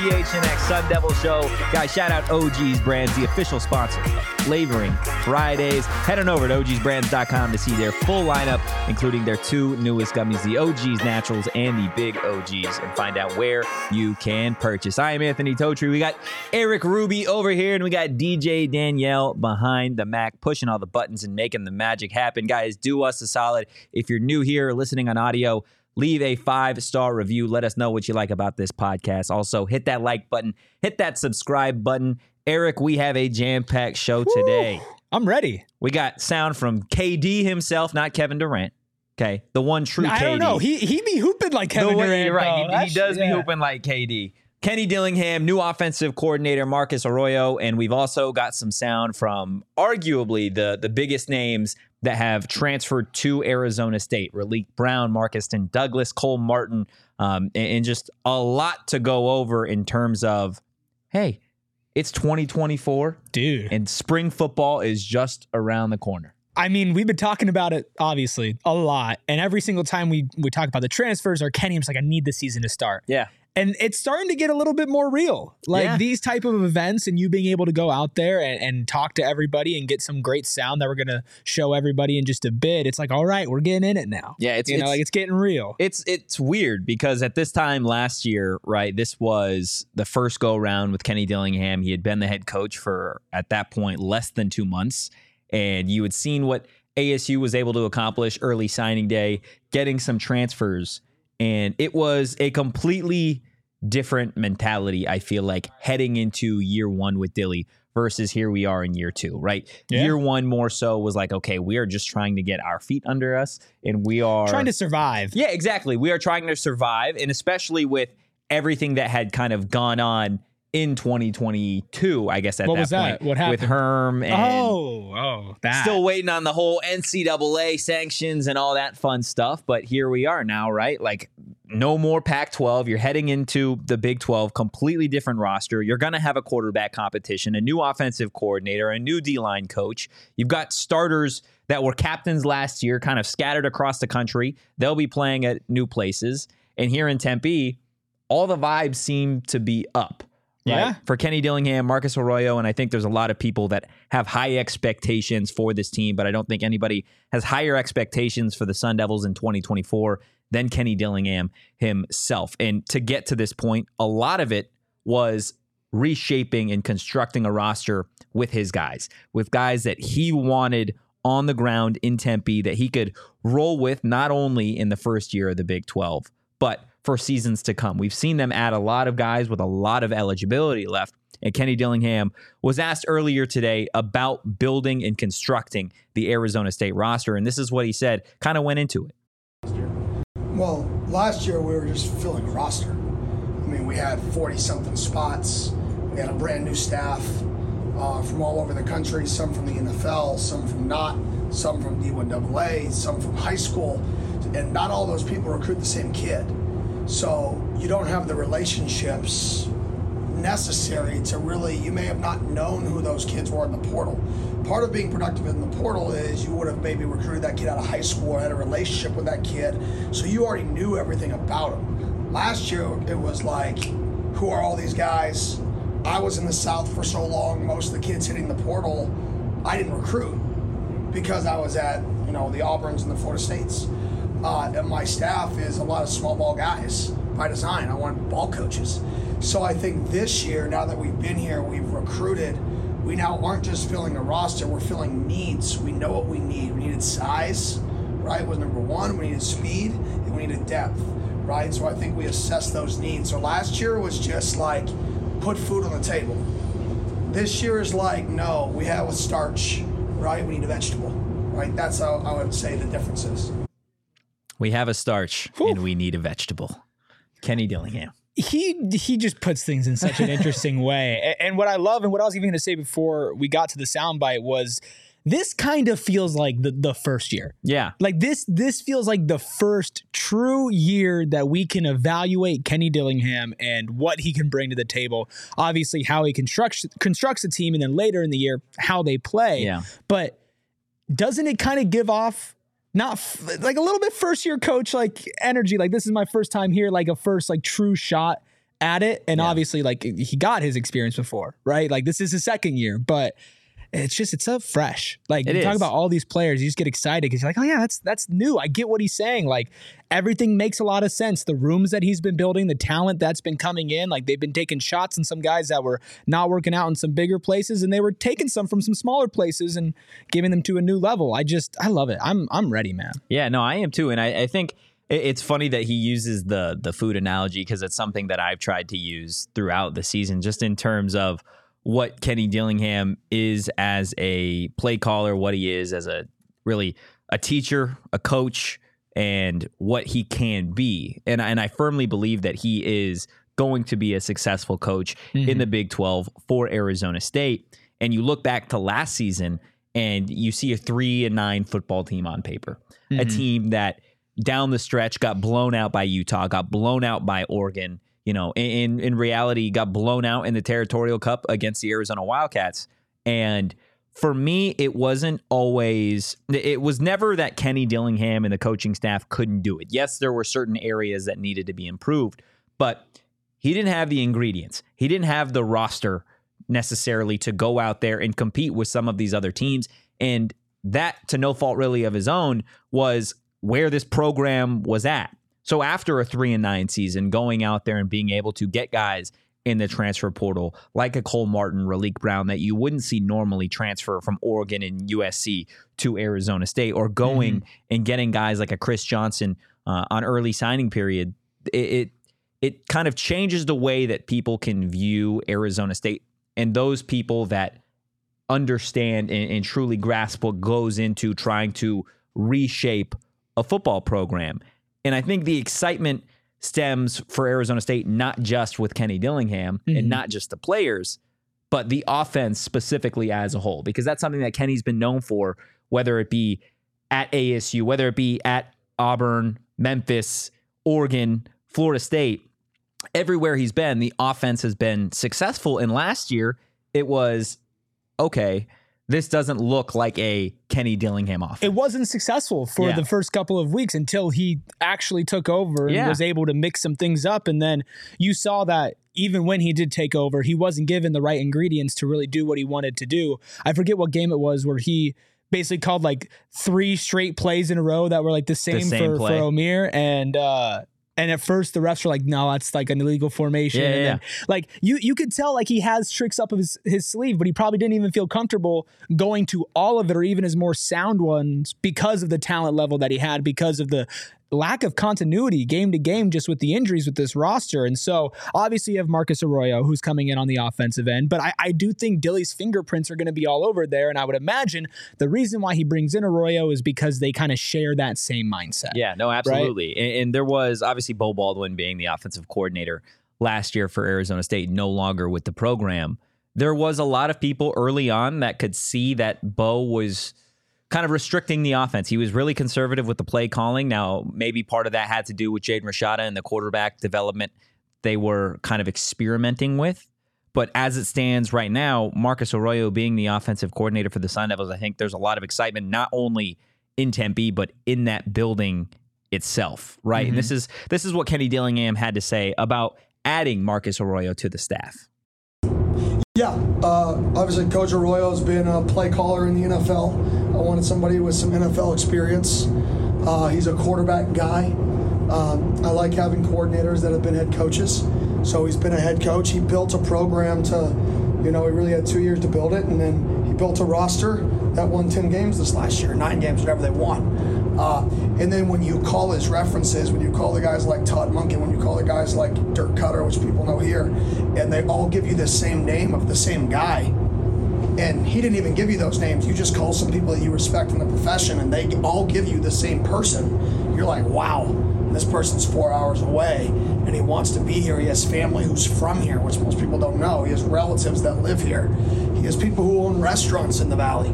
PHNX Sun Devil Show. Guys, shout out OG's Brands, the official sponsor of Flavoring Fridays. Head on over to ogsbrands.com to see their full lineup, including their two newest gummies, the OG's Naturals and the Big OGs, and find out where you can purchase. I am Anthony Totri. We got Erik Ruby over here, and we got DJ Danielle behind the Mac, pushing all the buttons and making the magic happen. Guys, do us a solid. If you're new here or listening on audio, leave a five star review. Let us know what you like about this podcast. Also, hit that like button, hit that subscribe button. Erik, we have a jam packed show today. I'm ready. We got sound from KD himself, not Kevin Durant. Okay, the one true I KD. don't know. He he be hooping like Kevin the way, Durant. right? He- He, does be yeah. hooping like KD. Kenny Dillingham, new offensive coordinator Marcus Arroyo, and we've also got some sound from arguably the the biggest names that have transferred to Arizona State: Raleek Brown, Marcuston Douglas, Cole Martin, um, and, and just a lot to go over in terms of, hey, it's 2024 dude. and spring football is just around the corner. I mean, we've been talking about it obviously a lot, and every single time we we talk about the transfers, or Kenny, I'm just like, I need the season to start. Yeah. And it's starting to get a little bit more real. Like Yeah. these type of events, and you being able to go out there and, and talk to everybody and get some great sound that we're gonna show everybody in just a bit. It's like, all right, we're getting in it now. Yeah, it's you know, like it's getting real. It's it's weird because at this time last year, right, this was the first go round with Kenny Dillingham. He had been the head coach for at that point less than two months, and you had seen what ASU was able to accomplish early signing day, getting some transfers, and it was a completely different mentality. I feel like heading into year one with Dilly versus here we are in year two, right? Yeah. Year one more so was like, okay, we are just trying to get our feet under us, and we are Trying to survive. yeah, exactly. We are trying to survive, and especially with everything that had kind of gone on in 2022, I guess at What that was point that? What happened? with Herm and Oh, oh, that. still waiting on the whole NCAA sanctions and all that fun stuff. But here we are now, right? Like no more Pac-12. You're heading into the Big 12, completely different roster. You're going to have a quarterback competition, a new offensive coordinator, a new D-line coach. You've got starters that were captains last year, kind of scattered across the country. They'll be playing at new places. And here in Tempe, all the vibes seem to be up. Right? Yeah. For Kenny Dillingham, Marcus Arroyo, and I think there's a lot of people that have high expectations for this team, but I don't think anybody has higher expectations for the Sun Devils in 2024 than Kenny Dillingham himself. And to get to this point, a lot of it was reshaping and constructing a roster with his guys, with guys that he wanted on the ground in Tempe that he could roll with not only in the first year of the Big 12, but for seasons to come. We've seen them add a lot of guys with a lot of eligibility left. And Kenny Dillingham was asked earlier today about building and constructing the Arizona State roster. And this is what he said, kind of went into it. Well, last year we were just filling a roster. I mean, we had 40 something spots. We had a brand new staff uh, from all over the country, some from the NFL, some from not, some from D1AA, some from high school. And not all those people recruit the same kid. So you don't have the relationships necessary to really, you may have not known who those kids were in the portal. Part of being productive in the portal is you would have maybe recruited that kid out of high school or had a relationship with that kid, so you already knew everything about him. Last year, it was like, who are all these guys? I was in the South for so long, most of the kids hitting the portal, I didn't recruit because I was at, you know, the Auburns and the Florida States. Uh, and my staff is a lot of small ball guys by design. I want ball coaches. So I think this year, now that we've been here, we've recruited. We now aren't just filling a roster; we're filling needs. We know what we need. We needed size, right? Was number one. We needed speed, and we needed depth, right? So I think we assessed those needs. So last year was just like put food on the table. This year is like no, we have a starch, right? We need a vegetable, right? That's how I would say the difference is. We have a starch and we need a vegetable. Kenny Dillingham. he he just puts things in such an interesting way. And what I love and what I was even going to say before we got to the soundbite was this kind of feels like the, the first year. Yeah. Like this this feels like the first true year that we can evaluate Kenny Dillingham and what he can bring to the table. Obviously how he constructs constructs a team and then later in the year how they play. Yeah. But doesn't it kind of give off not f- like a little bit first year coach like energy like this is my first time here like a first like true shot at it. And obviously, like he got his experience before, right? Like this is his second year, but it's just it's so fresh. Like It you talk about all these players, you just get excited because you're like, oh yeah, that's that's new. I get what he's saying. Like everything makes a lot of sense. The rooms that he's been building, the talent that's been coming in, like they've been taking shots and some guys that were not working out in some bigger places, and they were taking some from some smaller places and giving them to a new level. I just I love it. I'm I'm ready, man. Yeah, no, I am too, and I, I think it's funny that he uses the the food analogy because it's something that I've tried to use throughout the season, just in terms of what Kenny Dillingham is as a play caller, what he is as a really a teacher, a coach, and what he can be. And I- and I firmly believe that he is going to be a successful coach in the mm-hmm. Big 12 for Arizona State. And you look back to last season and you see a 3 and 9 football team on paper. A mm-hmm. team that down the stretch got blown out by Utah, got blown out by Oregon, you know, in in reality got blown out in the Territorial Cup against the Arizona Wildcats. And for me, it wasn't always, it was never that Kenny Dillingham and the coaching staff couldn't do it. Yes, there were certain areas that needed to be improved, but he didn't have the ingredients. He didn't have the roster necessarily to go out there and compete with some of these other teams. And that, to no fault really of his own, was where this program was at. So after a three and nine season, going out there and being able to get guys in the transfer portal like a Cole Martin, Raleek Brown that you wouldn't see normally transfer from Oregon and USC to Arizona State, or going and getting guys like a Chris Johnson uh, on early signing period, it, it it kind of changes the way that people can view Arizona State and those people that understand and, and truly grasp what goes into trying to reshape a football program. And I think the excitement stems for Arizona State not just with Kenny Dillingham and mm-hmm. not just the players, but the offense specifically as a whole, because that's something that Kenny's been known for, whether it be at ASU, whether it be at Auburn, Memphis, Oregon, Florida State. Everywhere he's been, the offense has been successful. And last year, it was okay, this doesn't look like a Kenny Dillingham offense. it wasn't successful for Yeah. the first couple of weeks until he actually took over and Yeah. was able to mix some things up. And then you saw that even when he did take over, he wasn't given the right ingredients to really do what he wanted to do. I forget what game it was where he basically called like three straight plays in a row that were like the same, same for, play. for Omir. And uh and at first the refs were like, no, that's like an illegal formation. Yeah, and yeah, then like you you could tell like he has tricks up of his, his sleeve, but he probably didn't even feel comfortable going to all of it or even his more sound ones because of the talent level that he had, because of the lack of continuity game to game just with the injuries with this roster. And so obviously you have Marcus Arroyo who's coming in on the offensive end, but I, I do think Dilly's fingerprints are going to be all over there. And I would imagine the reason why he brings in Arroyo is because they kind of share that same mindset. Yeah, no, absolutely. And, and there was obviously Beau Baldwin being the offensive coordinator last year for Arizona State, no longer with the program. There was a lot of people early on that could see that Beau was kind of restricting the offense. He was really conservative with the play calling. Now, maybe part of that had to do with Jaden Rashada and the quarterback development they were kind of experimenting with. But as it stands right now, Marcus Arroyo being the offensive coordinator for the Sun Devils, I think there's a lot of excitement not only in Tempe but in that building itself, right? And mm-hmm. this is this is what Kenny Dillingham had to say about adding Marcus Arroyo to the staff. Yeah, uh, obviously Coach Arroyo's been a play caller in the NFL. I wanted somebody with some NFL experience. Uh, he's a quarterback guy. Um, I like having coordinators that have been head coaches. So he's been a head coach. He built a program to, you know, he really had two years to build it, and then he built a roster that won 10 games this last year, nine games, whatever they won. Uh, and then when you call his references, when you call the guys like Todd Monken, when you call the guys like Dirk Koetter, which people know here, and they all give you the same name of the same guy, and he didn't even give you those names. You just call some people that you respect in the profession, and they all give you the same person. You're like, wow, this person's four hours away, and he wants to be here. He has family who's from here, which most people don't know. He has relatives that live here. He has people who own restaurants in the valley.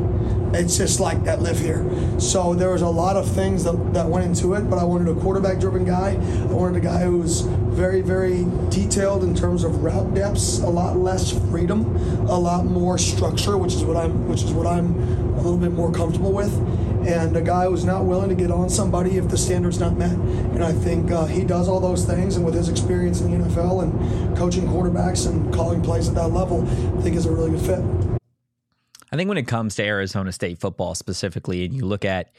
It's just like that live here. So there was a lot of things that, that went into it, but I wanted a quarterback driven guy. I wanted a guy who was very, very detailed in terms of route depths, a lot less freedom, a lot more structure, which is what I'm which is what I'm a little bit more comfortable with. And a guy who's not willing to get on somebody if the standard's not met. And I think uh, he does all those things. And with his experience in the NFL and coaching quarterbacks and calling plays at that level, I think is a really good fit. I think when it comes to Arizona State football specifically, and you look at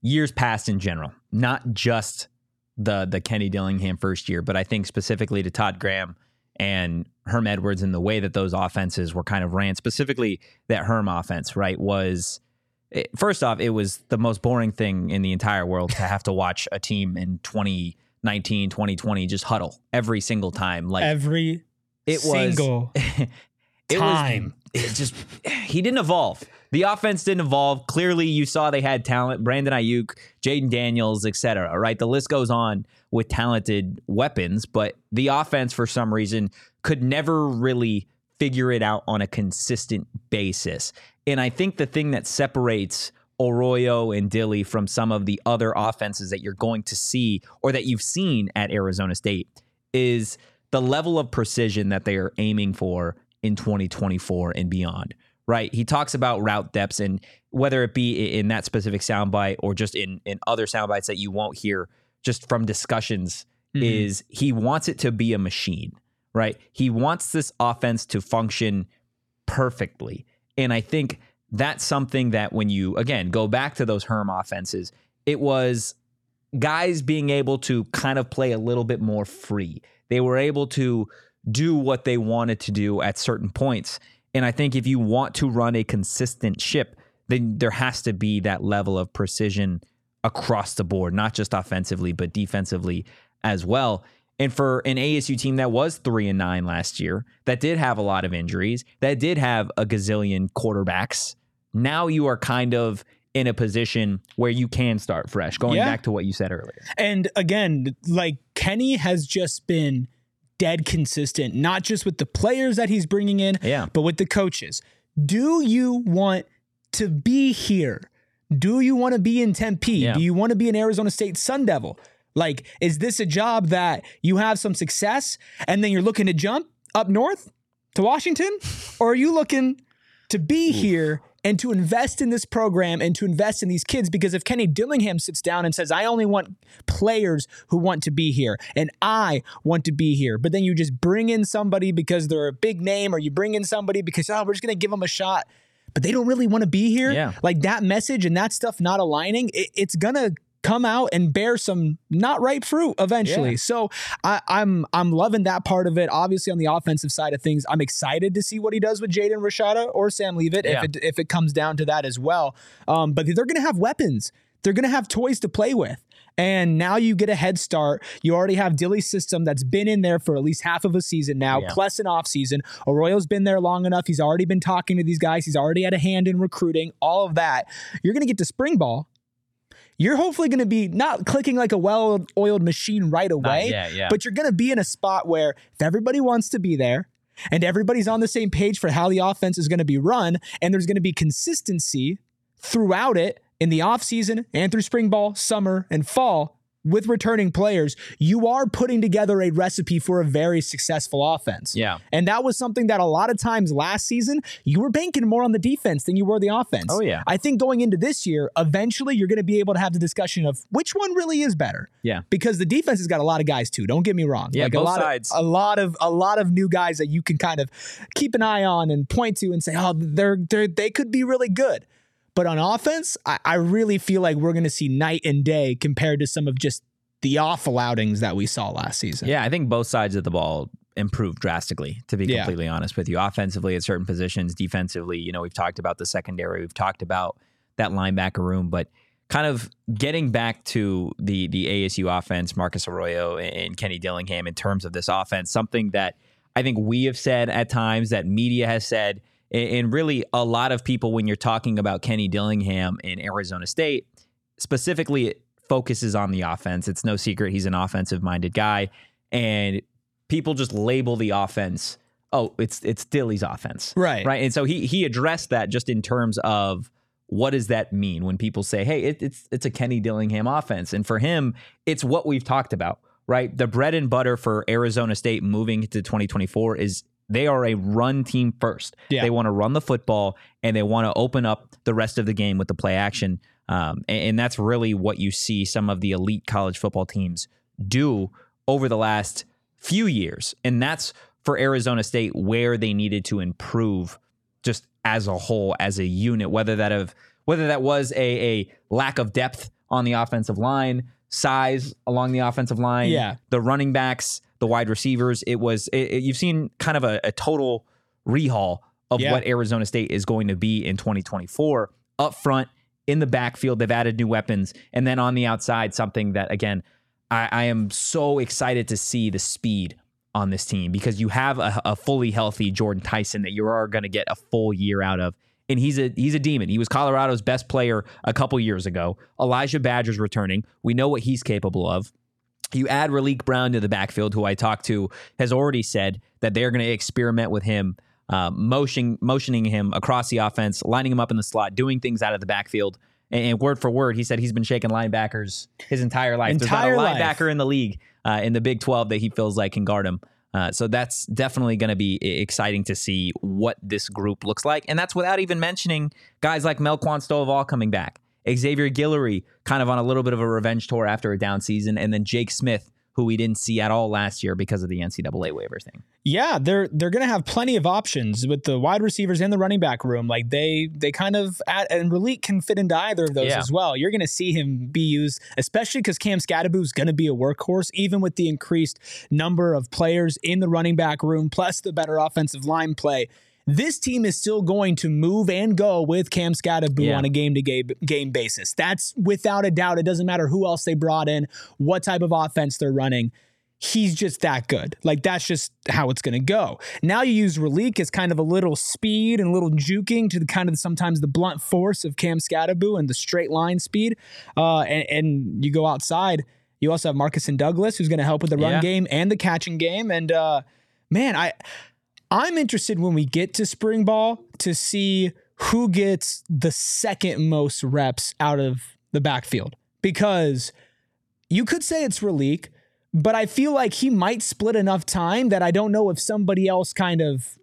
years past in general, not just the the Kenny Dillingham first year, but I think specifically to Todd Graham and Herm Edwards and the way that those offenses were kind of ran, specifically that Herm offense, right, was it, first off, it was the most boring thing in the entire world to have to watch a team in 2019, 2020 just huddle every single time. Like Every it single was it time. Was, it just he didn't evolve. The offense didn't evolve. Clearly, you saw they had talent: Brandon Aiyuk, Jayden Daniels, etc. Right, the list goes on with talented weapons, but the offense, for some reason, could never really figure it out on a consistent basis. And I think the thing that separates Arroyo and Dilly from some of the other offenses that you're going to see or that you've seen at Arizona State is the level of precision that they are aiming for in 2024 and beyond. Right. He talks about route depths and whether it be in that specific soundbite or just in, in other soundbites that you won't hear just from discussions, Mhm. is he wants it to be a machine. Right. He wants this offense to function perfectly. And I think that's something that when you, again, go back to those Herm offenses, it was guys being able to kind of play a little bit more free. They were able to do what they wanted to do at certain points. And I think if you want to run a consistent ship, then there has to be that level of precision across the board, not just offensively, but defensively as well. And for an ASU team that was three and nine last year, that did have a lot of injuries, that did have a gazillion quarterbacks, now you are kind of in a position where you can start fresh, going Yeah. back to what you said earlier. And again, like Kenny has just been dead consistent, not just with the players that he's bringing in, Yeah. but with the coaches. Do you want to be here? Do you want to be in Tempe? Yeah. Do you want to be an Arizona State Sun Devil? Like, is this a job that you have some success and then you're looking to jump up north to Washington? or are you looking to be here and to invest in this program and to invest in these kids? Because if Kenny Dillingham sits down and says, I only want players who want to be here and I want to be here, but then you just bring in somebody because they're a big name or you bring in somebody because, oh, we're just going to give them a shot. But they don't really want to be here. Yeah. Like that message and that stuff not aligning, it, it's gonna come out and bear some not ripe fruit eventually. Yeah. So I, I'm I'm loving that part of it. Obviously, on the offensive side of things, I'm excited to see what he does with Jaden Rashada or Sam Leavitt Yeah. if it if it comes down to that as well. Um, but they're gonna have weapons. They're gonna have toys to play with. And now you get a head start. You already have Dilly's system that's been in there for at least half of a season now, Yeah. plus an off season. Arroyo's been there long enough. He's already been talking to these guys. He's already had a hand in recruiting, all of that. You're going to get to spring ball. You're hopefully going to be not clicking like a well oiled machine right away, yet, yeah. but you're going to be in a spot where if everybody wants to be there and everybody's on the same page for how the offense is going to be run, and there's going to be consistency throughout it in the offseason and through spring ball, summer, and fall with returning players, you are putting together a recipe for a very successful offense. Yeah. And that was something that a lot of times last season, you were banking more on the defense than you were the offense. Oh, yeah. I think going into this year, eventually you're going to be able to have the discussion of which one really is better. Yeah. Because the defense has got a lot of guys too. Don't get me wrong. Yeah, like both a lot sides. Of, a lot of a lot of new guys that you can kind of keep an eye on and point to and say, oh, they're they're they could be really good. But on offense, I, I really feel like we're going to see night and day compared to some of just the awful outings that we saw last season. Yeah, I think both sides of the ball improved drastically, to be Yeah. completely honest with you. Offensively at certain positions, defensively, you know, we've talked about the secondary, we've talked about that linebacker room, but kind of getting back to the the ASU offense, Marcus Arroyo and Kenny Dillingham in terms of this offense, something that I think we have said at times that media has said, and really a lot of people when you're talking about Kenny Dillingham in Arizona State, specifically it focuses on the offense. It's no secret he's an offensive minded guy. And people just label the offense oh, it's it's Dilly's offense, Right. Right, and so he he addressed that just in terms of what does that mean when people say, hey, it, it's it's a Kenny Dillingham offense, and for him, it's what we've talked about, right? The bread and butter for Arizona State moving to 2024 is they are a run team first. Yeah. They want to run the football and they want to open up the rest of the game with the play action. Um, and, and that's really what you see some of the elite college football teams do over the last few years. And that's for Arizona State where they needed to improve just as a whole, as a unit, whether that have whether that was a, a lack of depth on the offensive line, size along the offensive line, Yeah. the running backs, the wide receivers. It was it, it- you've seen kind of a, a total rehaul of Yeah. what Arizona State is going to be in 2024 up front in the backfield. They've added new weapons, and then on the outside, something that again I, I am so excited to see the speed on this team because you have a, a fully healthy Jordyn Tyson that you are going to get a full year out of. And he's a he's a demon. He was Colorado's best player a couple years ago. Elijah Badger's returning. We know what he's capable of. You add Raleek Brown to the backfield, who I talked to has already said that they're going to experiment with him, uh, motion, motioning him across the offense, lining him up in the slot, doing things out of the backfield. And, and word for word, he said he's been shaking linebackers his entire life. Entire There's not a life. linebacker in the league uh, in the Big 12 that he feels like can guard him. Uh, so that's definitely going to be exciting to see what this group looks like. And that's without even mentioning guys like Melquan Stovall coming back. Xavier Guillory kind of on a little bit of a revenge tour after a down season. And then Jake Smith, who we didn't see at all last year because of the NCAA waiver thing. Yeah, they're they're gonna have plenty of options with the wide receivers and the running back room. Like they they kind of and Raleek can fit into either of those Yeah. as well. You're gonna see him be used, especially because Cam Skattebo is gonna be a workhorse, even with the increased number of players in the running back room, plus the better offensive line play. This team is still going to move and go with Cam Skattebo Yeah. on a game to game game basis. That's without a doubt. It doesn't matter who else they brought in, what type of offense they're running he's just that good. Like that's just how it's going to go. Now you use Raleek as kind of a little speed and a little juking to the kind of sometimes the blunt force of Cam Skattebo and the straight line speed. Uh, and, and you go outside. You also have Marcus and Douglas, who's going to help with the run Yeah. game and the catching game. And uh, man, I I'm interested when we get to spring ball to see who gets the second most reps out of the backfield because you could say it's Raleek, but I feel like he might split enough time that I don't know if somebody else kind of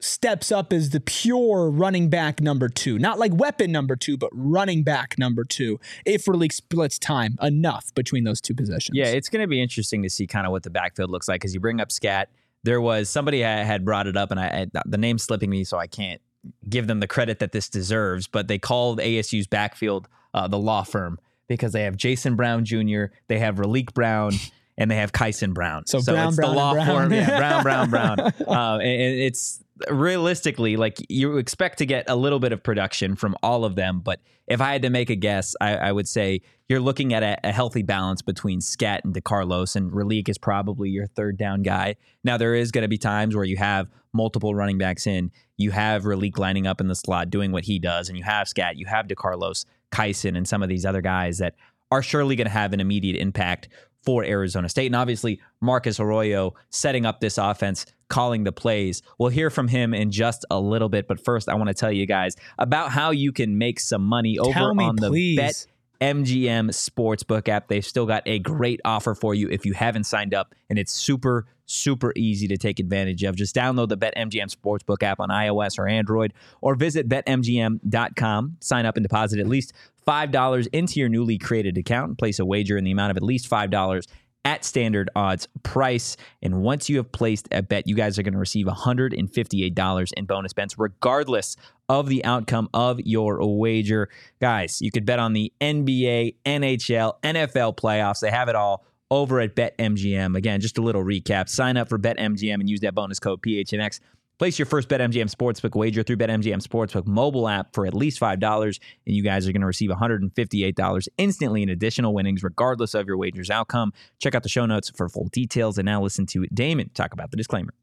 steps up as the pure running back number two. Not like weapon number two, but running back number two. If Raleek splits time enough between those two positions. Yeah, it's going to be interesting to see kind of what the backfield looks like because you bring up Scat. There was somebody ha- had brought it up, and I, I the name's slipping me, so I can't give them the credit that this deserves. But they called ASU's backfield uh, the law firm because they have Jason Brown Jr., they have Raleek Brown, and they have Kyson Brown. So Brown, it's Brown, the law Brown. firm, yeah, Brown, Brown, Brown. Uh, and, and it's realistically like you expect to get a little bit of production from all of them, but if I had to make a guess, I, I would say you're looking at a, a healthy balance between Scat and DeCarlos, and Raleek is probably your third down guy. Now there is going to be times where you have multiple running backs in, you have Raleek lining up in the slot doing what he does, and you have Scat, you have DeCarlos, Kyson, and some of these other guys that are surely going to have an immediate impact for Arizona State. And obviously, Marcus Arroyo setting up this offense, calling the plays. We'll hear from him in just a little bit. But first, I want to tell you guys about how you can make some money over me, on the please. Bet MGM Sportsbook app. They've still got a great offer for you if you haven't signed up, and it's super, super easy to take advantage of. Just download the BetMGM Sportsbook app on iOS or Android, or visit betmgm.com. Sign up and deposit at least $5 into your newly created account and place a wager in the amount of at least $5 at standard odds price. And once you have placed a bet, you guys are going to receive $158 in bonus bets, regardless of the outcome of your wager. Guys, you could bet on the NBA, NHL, NFL playoffs. They have it all over at BetMGM. Again, just a little recap. Sign up for BetMGM and use that bonus code PHNX. Place your first BetMGM Sportsbook wager through BetMGM Sportsbook mobile app for at least $5, and you guys are going to receive $158 instantly in additional winnings, regardless of your wager's outcome. Check out the show notes for full details, and now listen to Damon talk about the disclaimer.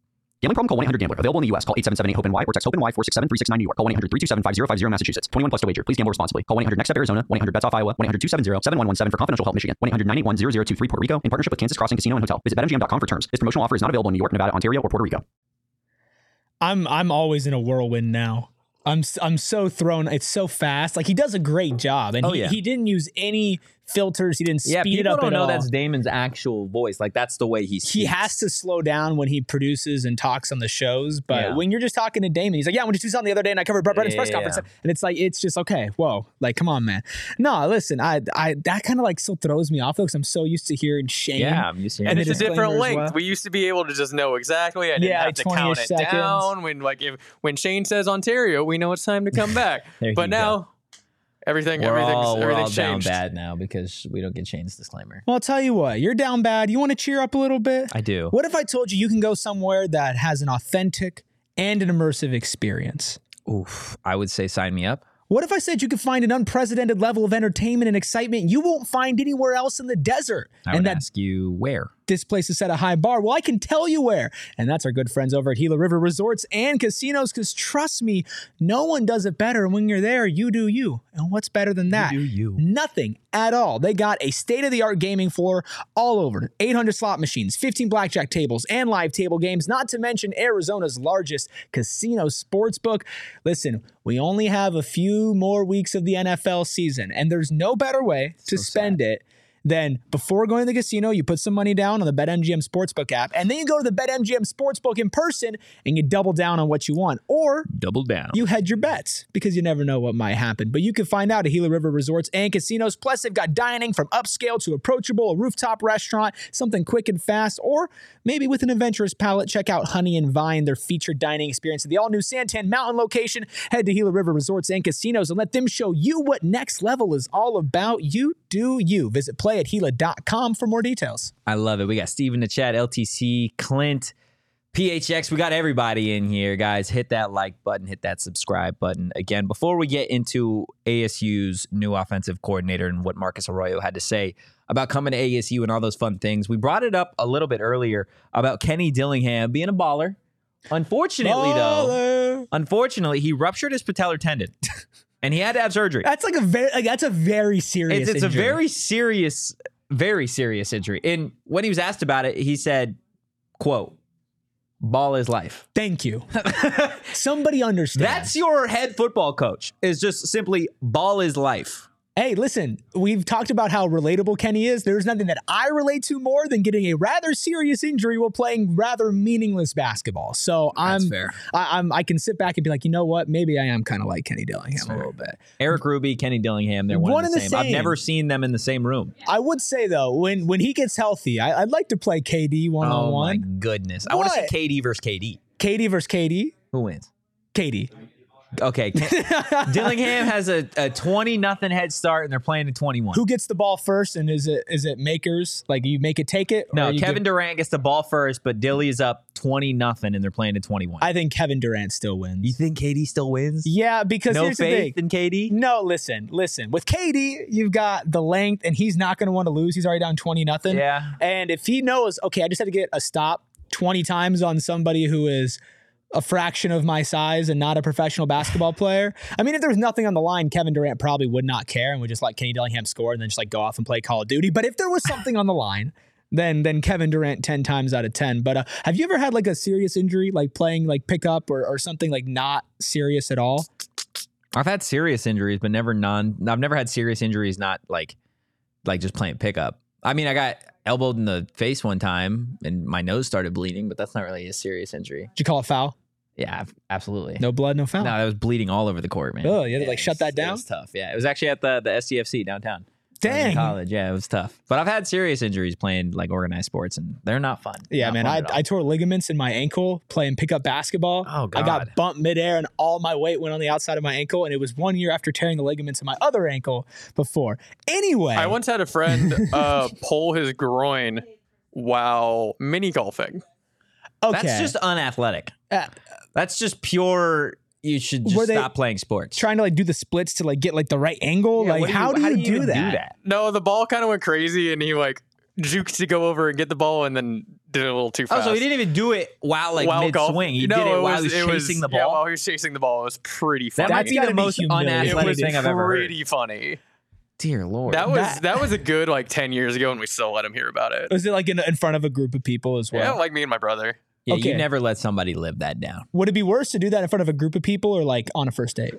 Gambling problem? Call 1-800-GAMBLER. Available in the U.S. Call 877-8-HOPE-NY or text HOPE-NY 467-369 New York. Call 1-800-327-5050 Massachusetts. 21 plus to wager. Please gamble responsibly. Call 1-800-NEXT-STEP Arizona. 1-800-BETS-OFF Iowa. 1-800-270-7117 for confidential help Michigan. 1-800-981-0023 Puerto Rico in partnership with Kansas Crossing Casino and Hotel. Visit BetMGM.com for terms. This promotional offer is not available in New York, Nevada, Ontario, or Puerto Rico. I'm I'm always in a whirlwind now. I'm I'm so thrown. It's so fast. Like he does a great job, and Oh, he, yeah. he didn't use any filters. He didn't speed Yeah, it people up don't at know all. that's Damon's actual voice. Like that's the way he speaks. he has to slow down when he produces and talks on the shows. But Yeah. when you're just talking to Damon, he's like, "Yeah, I went to Tucson the other day and I covered Brent Brennan's press Yeah, conference," yeah. and it's like it's just okay. Whoa, like come on, man. No, listen, I I that kind of like still throws me off because I'm so used to hearing Shane. Yeah, I'm used to And And hearing the it's a different length. well. We used to be able to just know exactly. I didn't Yeah, have to 20-ish count it seconds. down. When like if when Shane says Ontario, we know it's time to come back. But now. go. Now everything We're everything's all, we're all everything's down changed. bad now because we don't get Shane's disclaimer. Well, I'll tell you what, you're down bad. You want to cheer up a little bit? I do. What if I told you you can go somewhere that has an authentic and an immersive experience? Oof, I would say sign me up. What if I said you could find an unprecedented level of entertainment and excitement you won't find anywhere else in the desert? I and would that ask you where. This place is set a high bar. Well, I can tell you where. And that's our good friends over at Gila River Resorts and Casinos. Because trust me, no one does it better. And when you're there, you do you. And what's better than that? you. do you. Nothing at all. They got a state of the art gaming floor all over 800 slot machines, 15 blackjack tables, and live table games, not to mention Arizona's largest casino sports book. Listen, we only have a few more weeks of the NFL season, and there's no better way to spend it. Than before going to the casino, you put some money down on the BetMGM Sportsbook app, and then you go to the BetMGM Sportsbook in person and you double down on what you want. Or Double down. you hedge your bets because you never know what might happen. But you can find out at Gila River Resorts and Casinos. Plus, they've got dining from upscale to approachable, a rooftop restaurant, something quick and fast, or maybe with an adventurous palate. Check out Honey and Vine, their featured dining experience at the all new Santan Mountain location. Head to Gila River Resorts and Casinos and let them show you what next level is all about. You do you. Visit playatgila.com for more details. I love it. We got Steve in the chat, LTC, Clint, PHX. We got everybody in here, guys. Hit that like button, hit that subscribe button. Again, before we get into ASU's new offensive coordinator and what Marcus Arroyo had to say about coming to ASU and all those fun things, we brought it up a little bit earlier about Kenny Dillingham being a baller. Unfortunately, though, unfortunately, he ruptured his patellar tendon and he had to have surgery. That's like a very like that's a very serious. It's, it's a very serious, very serious injury. And when he was asked about it, he said, "quote Ball is life." Thank you. Somebody understands. That's your head football coach. Is just simply ball is life. Hey, listen, we've talked about how relatable Kenny is. There's nothing that I relate to more than getting a rather serious injury while playing rather meaningless basketball. So I'm, fair. I, I'm, I can sit back and be like, you know what? Maybe I am kind of like Kenny Dillingham a little bit. Erik Ruby, Kenny Dillingham, they're one, One and the and the same. I've never seen them in the same room. I would say though, when when he gets healthy, I, I'd like to play KD one on Oh my one. goodness! I want to What? see KD versus KD. KD versus KD. Who wins? KD. Okay, Dillingham has a, a twenty nothing head start, and they're playing to twenty one. Who gets the ball first? And is it is it makers? Like you make it take it? No, Kevin give- Durant gets the ball first, but Dilly is up twenty nothing, and they're playing to twenty one. I think Kevin Durant still wins. You think KD still wins? yeah, because no here's the thing. faith in KD. No, listen, listen. With KD, you've got the length, and he's not going to want to lose. He's already down twenty nothing. Yeah. And if he knows, okay, I just had to get a stop twenty times on somebody who is a fraction of my size and not a professional basketball player. I mean, if there was nothing on the line, Kevin Durant probably would not care and would just let Kenny Dillingham score and then just like go off and play Call of Duty. But if there was something on the line. Then, then Kevin Durant ten times out of ten. But uh, have you ever had like a serious injury, like playing like pickup or, or something like not serious at all? I've had serious injuries, but never non. I've never had serious injuries, not like like just playing pickup. I mean, I got elbowed in the face one time, and my nose started bleeding, but that's not really a serious injury. Did you call it foul? Yeah, absolutely. No blood, no foul. No, that was bleeding all over the court, man. Oh, you had to, like, shut was- that It down? was tough. Yeah, it was actually at the the SCFC downtown. I in Dang. college. Yeah, it was tough. But I've had serious injuries playing like organized sports, and they're not fun. Yeah, Not man. fun I. I tore ligaments in my ankle playing pickup basketball. Oh, god, I got bumped midair and all my weight went on the outside of my ankle. And it was one year after tearing the ligaments in my other ankle before. Anyway, I once had a friend uh, pull his groin while mini golfing. okay. That's just unathletic. Uh, That's just pure. You should just they stop playing sports. trying to like do the splits to like get like the right angle. Yeah, like, what how do you, do, even that? No, the ball kind of went crazy, and he like juked to go over and get the ball, and then did it a little too fast. Oh, so he didn't even do it while like While mid swing. He no, did it, it while was, he was chasing was- the Yeah, ball. while he was chasing the ball, it was pretty funny. that funny. might be gotta the most humiliating. unathletic thing I've ever heard. pretty funny. Dear Lord. That was That- that, was a good like ten years ago, and we still let him hear about it. Was it like in, in front of a group of people as well? yeah, like me and my brother. Yeah, Okay. you never let somebody live that down. Would it be worse to do that in front of a group of people or like on a first date?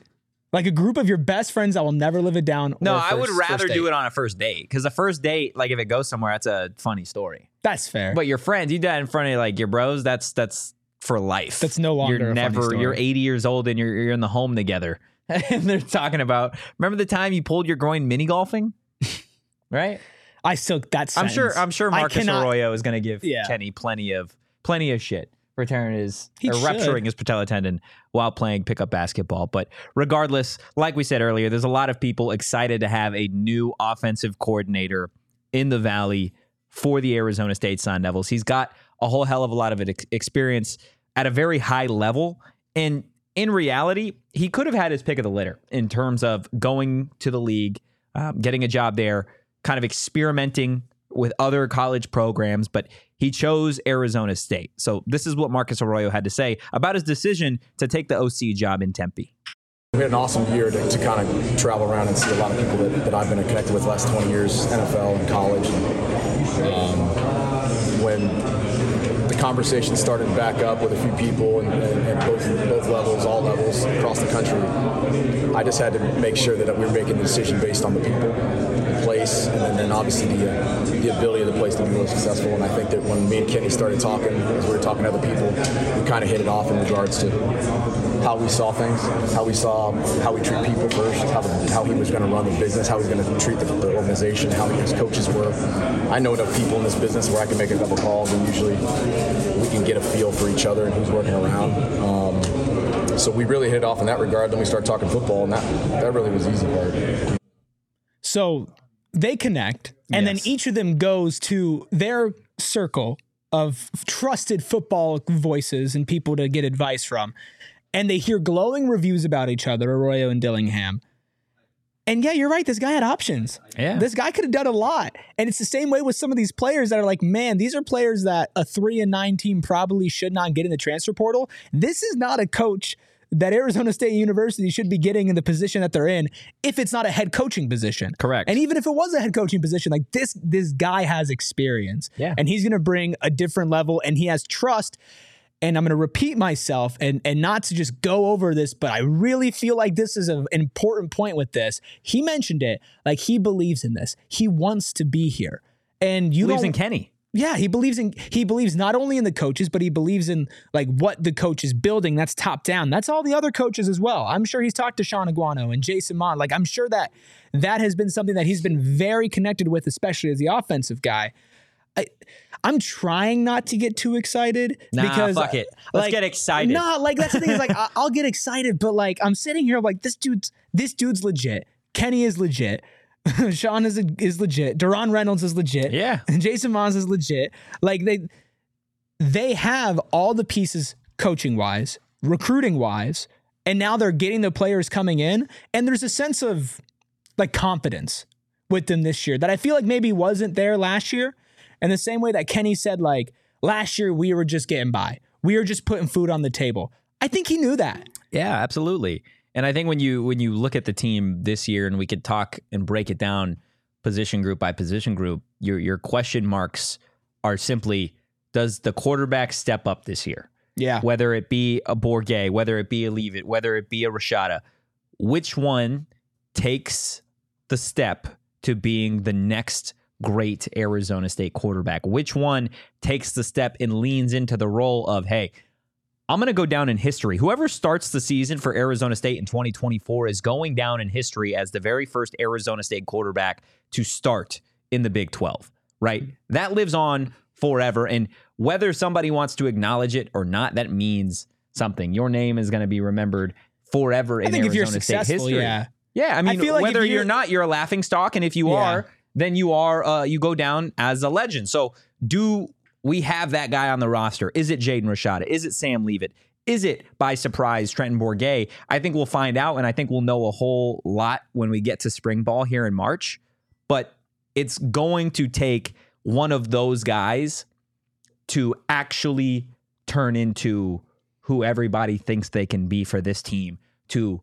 Like a group of your best friends that will never live it down. No, or I would rather do it on a first date because the first date, like if it goes somewhere, that's a funny story. That's fair. But your friends, you do that in front of like your bros. That's that's for life. That's no longer You're never. You're 80 years old and you're you're in the home together, and they're talking about. Remember the time you pulled your groin mini golfing, right? I still that's I'm sure. I'm sure Marcus cannot- Arroyo is going to give Yeah. Kenny plenty of plenty of shit for tearing his He or should. rupturing his patella tendon while playing pickup basketball. But regardless, like we said earlier, there's a lot of people excited to have a new offensive coordinator in the Valley for the Arizona State Sun Devils. He's got a whole hell of a lot of experience at a very high level, and in reality, he could have had his pick of the litter in terms of going to the league, um, getting a job there, kind of experimenting with other college programs, but he chose Arizona State. So this is what Marcus Arroyo had to say about his decision to take the OC job in Tempe. We had an awesome year to, to kind of travel around and see a lot of people that, that I've been connected with the last 20 years, NFL and college. Um, when the conversation started back up with a few people and, both, both levels, all levels across the country, I just had to make sure that we were making the decision based on the people, and then, obviously the, the ability of the place to be really successful. And I think that when me and Kenny started talking, as we were talking to other people, we kind of hit it off in regards to how we saw things, how we saw how we treat people first, how, how he was going to run the business, how he was going to treat the, the organization, how his coaches were. I know enough people in this business where I can make a couple calls and usually we can get a feel for each other and who's working around. Um, so we really hit it off in that regard. Then we started talking football, and that that really was easy part. So they connect, and Yes. then each of them goes to their circle of trusted football voices and people to get advice from. And they hear glowing reviews about each other, Arroyo and Dillingham. And yeah, you're right. This guy had options. Yeah. This guy could have done a lot. And it's the same way with some of these players that are like, man, these are players that a three and nine team probably should not get in the transfer portal. This is not a coach that Arizona State University should be getting in the position that they're in if it's not a head coaching position. Correct. And even if it was a head coaching position, like this, this guy has experience. Yeah. And he's gonna bring a different level and he has trust. And I'm gonna repeat myself and and not to just go over this, but I really feel like this is a- an important point with this. He mentioned it, like he believes in this. He wants to be here. And you Believes in Kenny. Yeah, he believes in he believes not only in the coaches, but he believes in like what the coach is building. That's top down. That's all the other coaches as well. I'm sure he's talked to Shaun Aguano and Jason Mohns. Like I'm sure that that has been something that he's been very connected with, especially as the offensive guy. I, I'm trying not to get too excited Nah, because fuck it. Let's get excited. No, like that's the thing is like I, I'll get excited, but like I'm sitting here I'm like this dude's this dude's legit. Kenny is legit. Shaun is is legit. Duron Reynolds is legit. Yeah. And Jason Mohns is legit. Like they they have all the pieces coaching wise, recruiting wise, and now they're getting the players coming in and there's a sense of like confidence with them this year that I feel like maybe wasn't there last year. And the same way that Kenny said like last year we were just getting by. We were just putting food on the table. I think he knew that. Yeah, absolutely. And I think when you when you look at the team this year, and we could talk and break it down position group by position group, your your question marks are simply: Does the quarterback step up this year? Yeah. Whether it be a Bourguet, whether it be a Leavitt, whether it be a Rashada, which one takes the step to being the next great Arizona State quarterback? Which one takes the step and leans into the role of, hey, I'm going to go down in history. Whoever starts the season for Arizona State in 2024 is going down in history as the very first Arizona State quarterback to start in the Big 12, right? That lives on forever. And whether somebody wants to acknowledge it or not, that means something. Your name is going to be remembered forever in I think if Arizona you're State history. yeah. Yeah, I mean, feel like whether you're- you're not, you're a laughing stock, and if you Yeah. are, then you are uh, you go down as a legend. So, do we have that guy on the roster? Is it Jaden Rashada? Is it Sam Leavitt? Is it by surprise Trenton Bourguet? I think we'll find out, and I think we'll know a whole lot when we get to spring ball here in March. But it's going to take one of those guys to actually turn into who everybody thinks they can be for this team to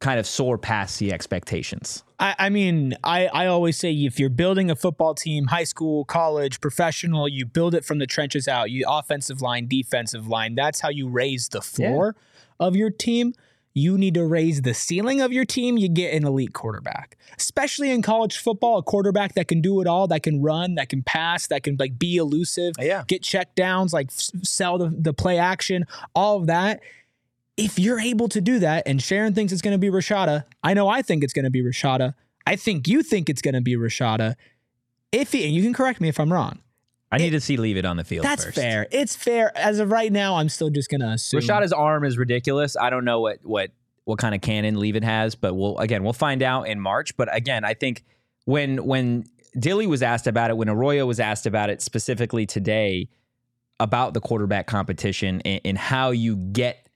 kind of soar past the expectations? I, I mean, I, I always say if you're building a football team, high school, college, professional, you build it from the trenches out. You offensive line, defensive line. That's how you raise the floor of your team. You need to raise the ceiling of your team. You get an elite quarterback, especially in college football. A quarterback that can do it all, that can run, that can pass, that can like be elusive, Yeah. get check downs, like sell the, the play action, all of that if you're able to do that, and Sharon thinks it's going to be Rashada, I know I think it's going to be Rashada. I think you think it's going to be Rashada. If he, and you can correct me if I'm wrong. I need to see Leavitt on the field. That's first. fair. It's fair. As of right now, I'm still just going to assume. Rashada's arm is ridiculous. I don't know what what what kind of cannon Leavitt has, but we'll again we'll find out in March. But again, I think when when Dilly was asked about it, when Arroyo was asked about it specifically today about the quarterback competition and, and how you get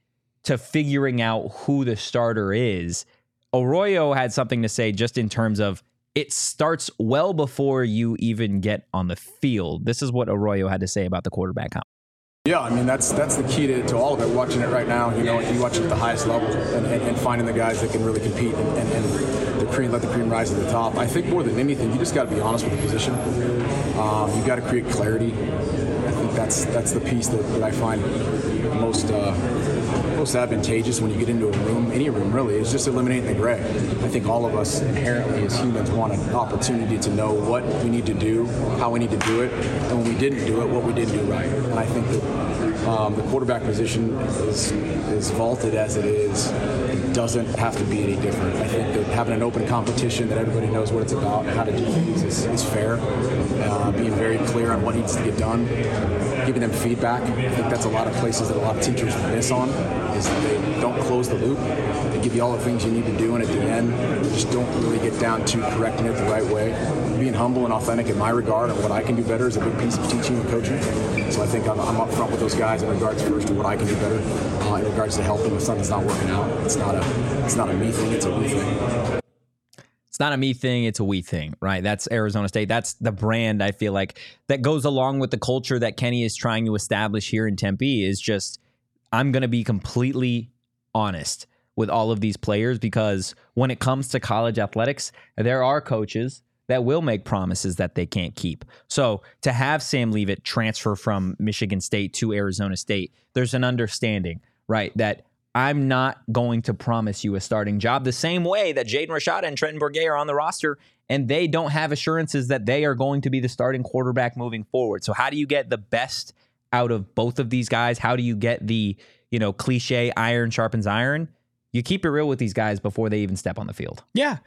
to figuring out who the starter is, Arroyo had something to say just in terms of it starts well before you even get on the field. This is what Arroyo had to say about the quarterback competition. Yeah, I mean that's that's the key to, to all of it. Watching it right now, you know, you watch it at the highest level and, and, and finding the guys that can really compete and, and, and the cream let the cream rise to the top. I think more than anything, you just got to be honest with the position. Um, you got to create clarity. I think that's that's the piece that, that I find most uh, most advantageous when you get into a room, any room really, is just eliminating the gray. I think all of us inherently as humans want an opportunity to know what we need to do, how we need to do it, and when we didn't do it, what we didn't do right. And I think that um, the quarterback position is vaulted as it is. It doesn't have to be any different. I think that having an open competition that everybody knows what it's about, and how to do things is, is fair. Uh, being very clear on what needs to get done, giving them feedback. I think that's a lot of places that a lot of teachers miss on is that they don't close the loop. They give you all the things you need to do, and at the end, just don't really get down to correcting it the right way. Being humble and authentic in my regard and what I can do better is a big piece of teaching and coaching. So I think I'm, I'm up front with those guys in regards first to what I can do better, uh, in regards to helping if something's not working out. It's not a it's not a me thing, it's a we thing. it's not a me thing, it's a we thing, right? That's Arizona State. That's the brand I feel like that goes along with the culture that Kenny is trying to establish here in Tempe is just I'm going to be completely honest with all of these players because when it comes to college athletics, there are coaches that will make promises that they can't keep. So to have Sam Leavitt transfer from Michigan State to Arizona State, there's an understanding, right? That I'm not going to promise you a starting job the same way that Jaden Rashada and Trenton Bourguet are on the roster and they don't have assurances that they are going to be the starting quarterback moving forward. So how do you get the best out of both of these guys? How do you get the, you know, cliche iron sharpens iron? You keep it real with these guys before they even step on the field. Yeah.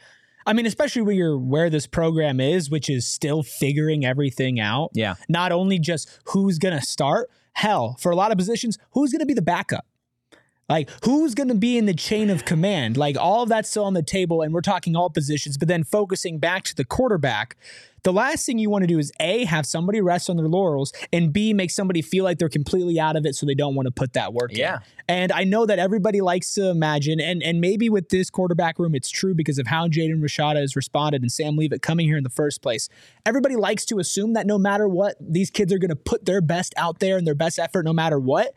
I mean, especially where you're where this program is, which is still figuring everything out. Yeah. Not only just who's gonna start, hell, for a lot of positions, who's gonna be the backup? Like who's going to be in the chain of command? Like all of that's still on the table, and we're talking all positions. But then focusing back to the quarterback, the last thing you want to do is a have somebody rest on their laurels, and b make somebody feel like they're completely out of it, so they don't want to put that work Yeah. in. And I know that everybody likes to imagine, and and maybe with this quarterback room, it's true because of how Jaden Rashada has responded and Sam Leavitt coming here in the first place. Everybody likes to assume that no matter what, these kids are going to put their best out there and their best effort, no matter what.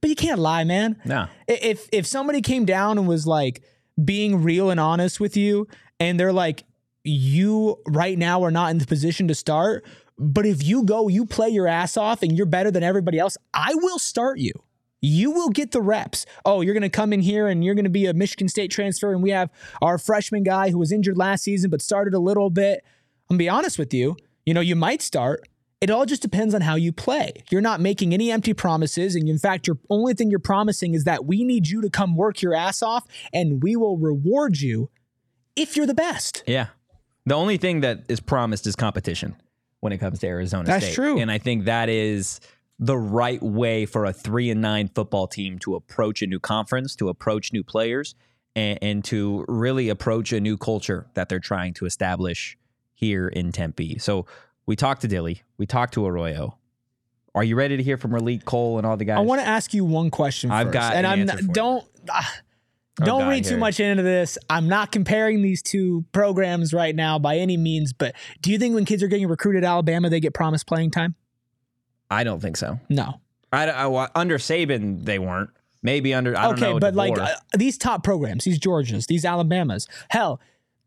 But you can't lie, man. No. If if somebody came down and was like being real and honest with you, and they're like, you right now are not in the position to start, but if you go, you play your ass off, and you're better than everybody else, I will start you. You will get the reps. Oh, you're going to come in here and you're going to be a Michigan State transfer, and we have our freshman guy who was injured last season but started a little bit. I'm gonna be honest with you. You know, you might start. It all just depends on how you play. You're not making any empty promises. And in fact, your only thing you're promising is that we need you to come work your ass off and we will reward you if you're the best. Yeah. The only thing that is promised is competition when it comes to Arizona That's State. true. And I think that is the right way for a three and nine football team to approach a new conference, to approach new players, and, and to really approach a new culture that they're trying to establish here in Tempe. So we talked to Dilly, we talked to Arroyo. Are you ready to hear from Raleek Cole and all the guys? I want to ask you one question I've first. got and an I'm not, don't ah, don't God, read too much into this. I'm not comparing these two programs right now by any means, but do you think when kids are getting recruited at Alabama, they get promised playing time? I don't think so. No. I, I- under Saban, they weren't. maybe under. I don't know. okay, know. but like uh, these top programs, these Georgias, these Alabamas, hell,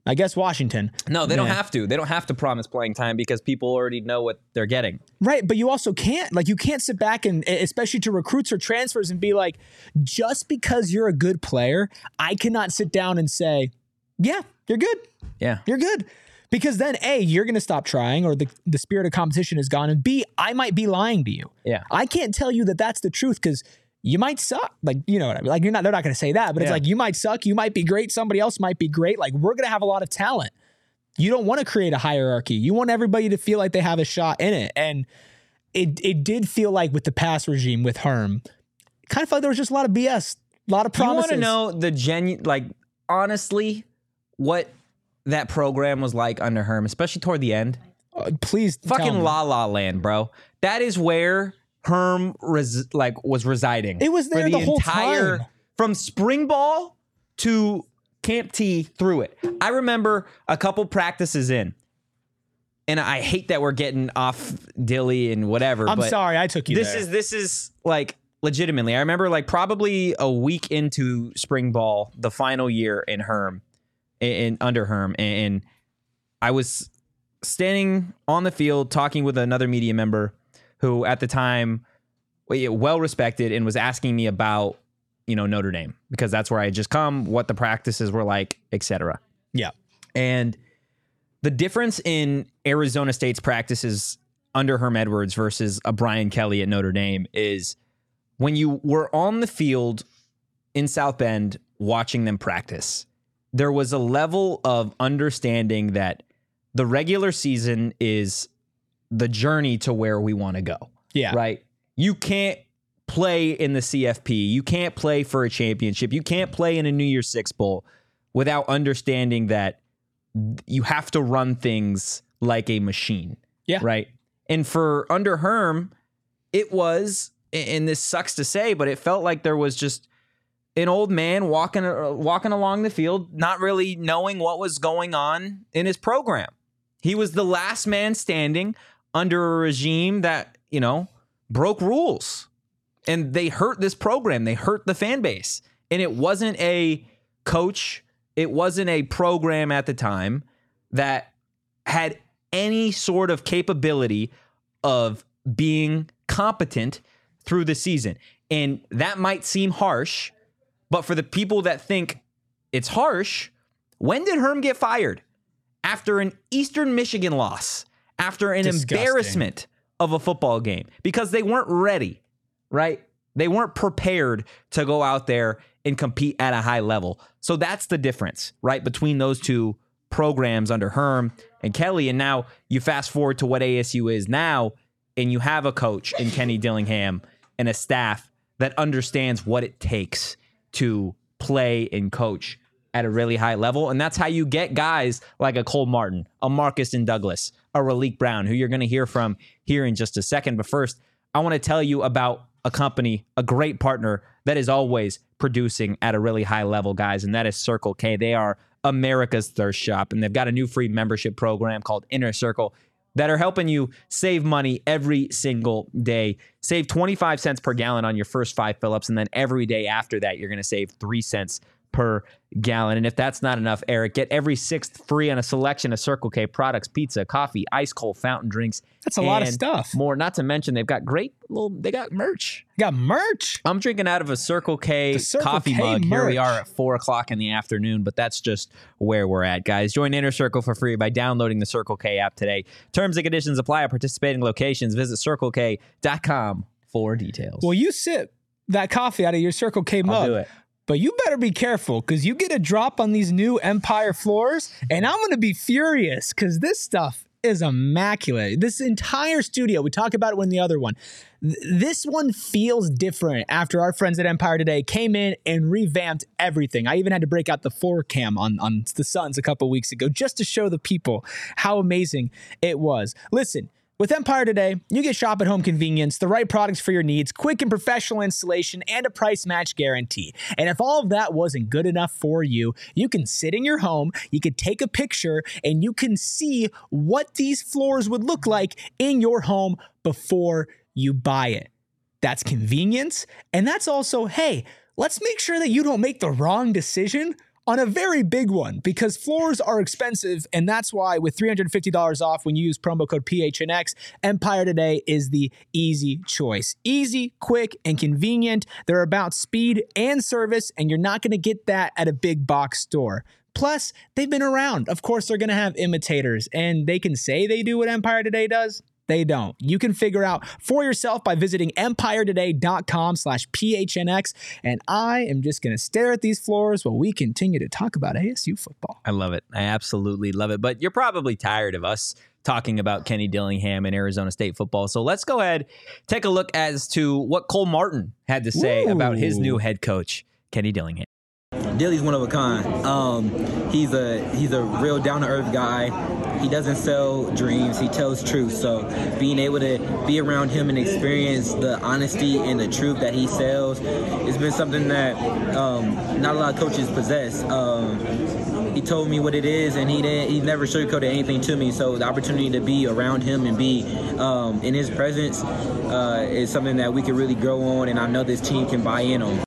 I guess Washington. no, they don't have to. They don't have to promise playing time because people already know what they're getting. Right, but you also can't like you can't sit back and especially to recruits or transfers and be like, just because you're a good player, I cannot sit down and say, yeah, you're good, Yeah. you're good. Because then A, you're gonna stop trying or the, the spirit of competition is gone. And B, I might be lying to you. Yeah. I can't tell you that that's the truth because you might suck. Like, you know what I mean? Like, you're not, they're not gonna say that, but it's like you might suck, you might be great, somebody else might be great. Like, we're gonna have a lot of talent. You don't want to create a hierarchy. You want everybody to feel like they have a shot in it. And it it did feel like with the pass regime with Herm, kind of felt like there was just a lot of BS, a lot of promises. You want to know the genuine, like, honestly, what that program was like under Herm, especially toward the end? Uh, please, tell Fucking. La La Land, bro. That is where Herm res- like was residing. It was there the whole time. from spring ball to Camp T through it. I remember a couple practices in. And I hate that we're getting off Dilly and whatever. I'm sorry, I took you this there. is this is like legitimately. I remember like probably a week into spring ball, the final year in Herm, in, in under Herm, and I was standing on the field talking with another media member who at the time well respected and was asking me about you know Notre Dame because that's where I had just come, what the practices were like, etc. yeah. And the difference in Arizona State's practices under Herm Edwards versus a Brian Kelly at Notre Dame is when you were on the field in South Bend watching them practice, there was a level of understanding that the regular season is the journey to where we want to go. Yeah. Right? You can't play in the CFP. You can't play for a championship. You can't play in a New Year's Six Bowl without understanding that you have to run things like a machine. Yeah. Right. And for under Herm, it was, and this sucks to say, but it felt like there was just an old man walking uh, walking along the field, not really knowing what was going on in his program. He was the last man standing under a regime that you know broke rules, and they hurt this program. They hurt the fan base, and it wasn't a coach. It wasn't a program at the time that had any sort of capability of being competent through the season. And that might seem harsh, but for the people that think it's harsh, when did Herm get fired? After an Eastern Michigan loss, after an Disgusting. embarrassment of a football game, because they weren't ready, right? They weren't prepared to go out there and compete at a high level. So that's the difference, right, between those two programs under Herm and Kelly. And now you fast forward to what ASU is now, and you have a coach in Kenny Dillingham and a staff that understands what it takes to play and coach at a really high level. And that's how you get guys like a Cole Martin, a Markeston Douglas, a Raleek Brown, who you're going to hear from here in just a second. But first, I want to tell you about a company, a great partner that is always producing at a really high level, guys, and that is Circle K. They are America's thirst shop, and they've got a new free membership program called Inner Circle that are helping you save money every single day. Save 25 cents per gallon on your first five fill-ups, and then every day after that, you're going to save three cents per gallon. And if that's not enough, Eric, get every sixth free on a selection of Circle K products, pizza, coffee, ice cold fountain drinks. That's a lot of stuff. More, not to mention they've got great little, they got merch. Got merch. I'm drinking out of a Circle K Circle coffee K mug. Here we are at four o'clock in the afternoon, but that's just where we're at, guys. Join Inner Circle for free by downloading the Circle K app today. Terms and conditions apply at participating locations. Visit circlek.com for details. Well, you sip that coffee out of your Circle K I'll mug. But you better be careful because you get a drop on these new Empire floors, and I'm going to be furious because this stuff is immaculate. This entire studio, we talked about it when the other one. th- This one feels different after our friends at Empire today came in and revamped everything. I even had to break out the floor cam on, on the Suns a couple weeks ago just to show the people how amazing it was. Listen, with Empire today, you get shop at home convenience, the right products for your needs, quick and professional installation, and a price match guarantee. And if all of that wasn't good enough for you, you can sit in your home, you could take a picture, and you can see what these floors would look like in your home before you buy it. That's convenience. And that's also, hey, let's make sure that you don't make the wrong decision on a very big one because floors are expensive. And that's why, with $350 off when you use promo code PHNX, Empire Today is the easy choice. Easy, quick, and convenient. They're about speed and service, and you're not going to get that at a big box store. Plus, they've been around. Of course, they're going to have imitators, and they can say they do what Empire Today does. They don't. You can figure out for yourself by visiting empiretoday.com slash PHNX. And I am just going to stare at these floors while we continue to talk about ASU football. I love it. I absolutely love it. But you're probably tired of us talking about Kenny Dillingham and Arizona State football. So let's go ahead, take a look as to what Cole Martin had to say Ooh. about his new head coach, Kenny Dillingham. Dilly's one of a kind. Um, he's a he's a real down to earth guy. He doesn't sell dreams. He tells truth. So being able to be around him and experience the honesty and the truth that he sells, it's been something that um, not a lot of coaches possess. Um, he told me what it is, and he didn't. He never sugarcoated anything to me. So the opportunity to be around him and be um, in his presence uh, is something that we can really grow on, and I know this team can buy in on.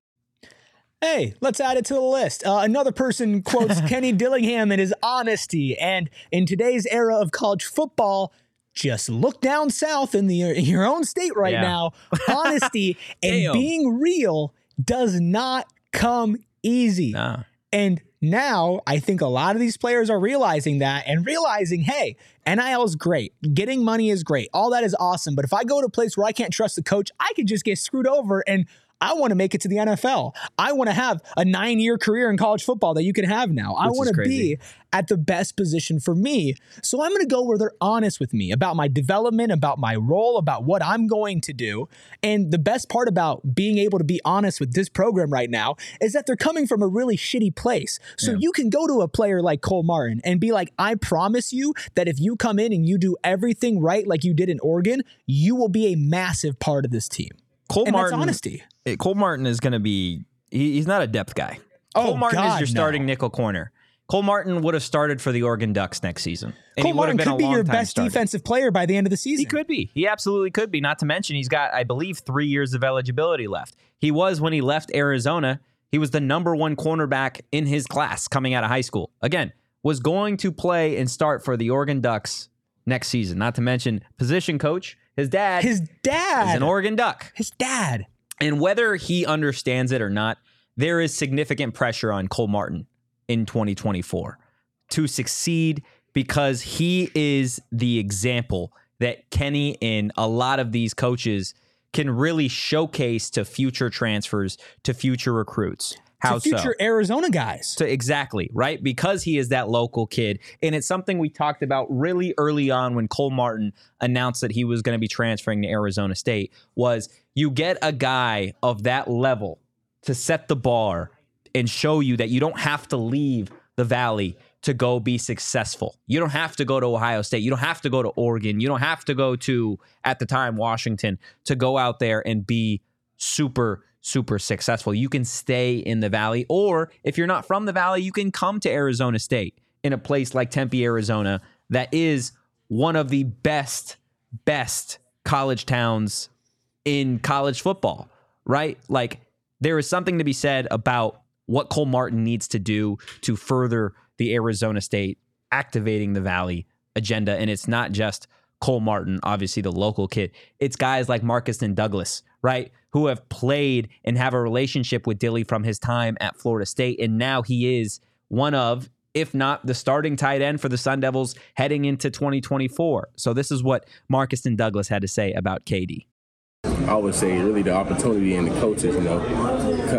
Hey, let's add it to the list. Uh, another person quotes Kenny Dillingham and his honesty. And in today's era of college football, just look down south in the in your own state right Yeah. now. Honesty and being real does not come easy. Nah. And now I think a lot of these players are realizing that and realizing, hey, NIL is great. Getting money is great. All that is awesome. But if I go to a place where I can't trust the coach, I could just get screwed over and I want to make it to the NFL. I want to have a nine year career in college football that you can have now. I Which is want to be at the best position for me. So I'm going to go where they're honest with me about my development, about my role, about what I'm going to do. And the best part about being able to be honest with this program right now is that they're coming from a really shitty place. So you can go to a player like Cole Martin and be like, I promise you that if you come in and you do everything right, like you did in Oregon, you will be a massive part of this team. Cole And Martin, honesty. eh, Cole Martin is going to be. He, he's not a depth guy. Oh, Cole Martin God, is your no. starting nickel corner. Cole Martin would have started for the Oregon Ducks next season. Cole he would have Martin could be your best starter. defensive player by the end of the season. He could be. He absolutely could be. Not to mention, he's got, I believe, three years of eligibility left. He was, when he left Arizona, he was the number one cornerback in his class coming out of high school. Again, was going to play and start for the Oregon Ducks next season. Not to mention, position coach, his dad His dad. is an Oregon Duck. His dad. And whether he understands it or not, there is significant pressure on Cole Martin in 2024 to succeed because he is the example that Kenny and a lot of these coaches can really showcase to future transfers, to future recruits. How to future so? Arizona guys. So exactly, right? Because he is that local kid. And it's something we talked about really early on when Cole Martin announced that he was going to be transferring to Arizona State was you get a guy of that level to set the bar and show you that you don't have to leave the valley to go be successful. You don't have to go to Ohio State. You don't have to go to Oregon. You don't have to go to at the time Washington to go out there and be super super successful. You can stay in the valley or if you're not from the valley, you can come to Arizona State in a place like Tempe, Arizona that is one of the best best college towns in college football, right? Like there is something to be said about what Cole Martin needs to do to further the Arizona State activating the Valley agenda. And it's not just Cole Martin, obviously the local kid. It's guys like Markeston Douglas, right? Who have played and have a relationship with Dilly from his time at Florida State. And now he is one of, if not the starting tight end for the Sun Devils heading into 2024. So this is what Markeston Douglas had to say about KD. I would say really the opportunity and the coaches, you know,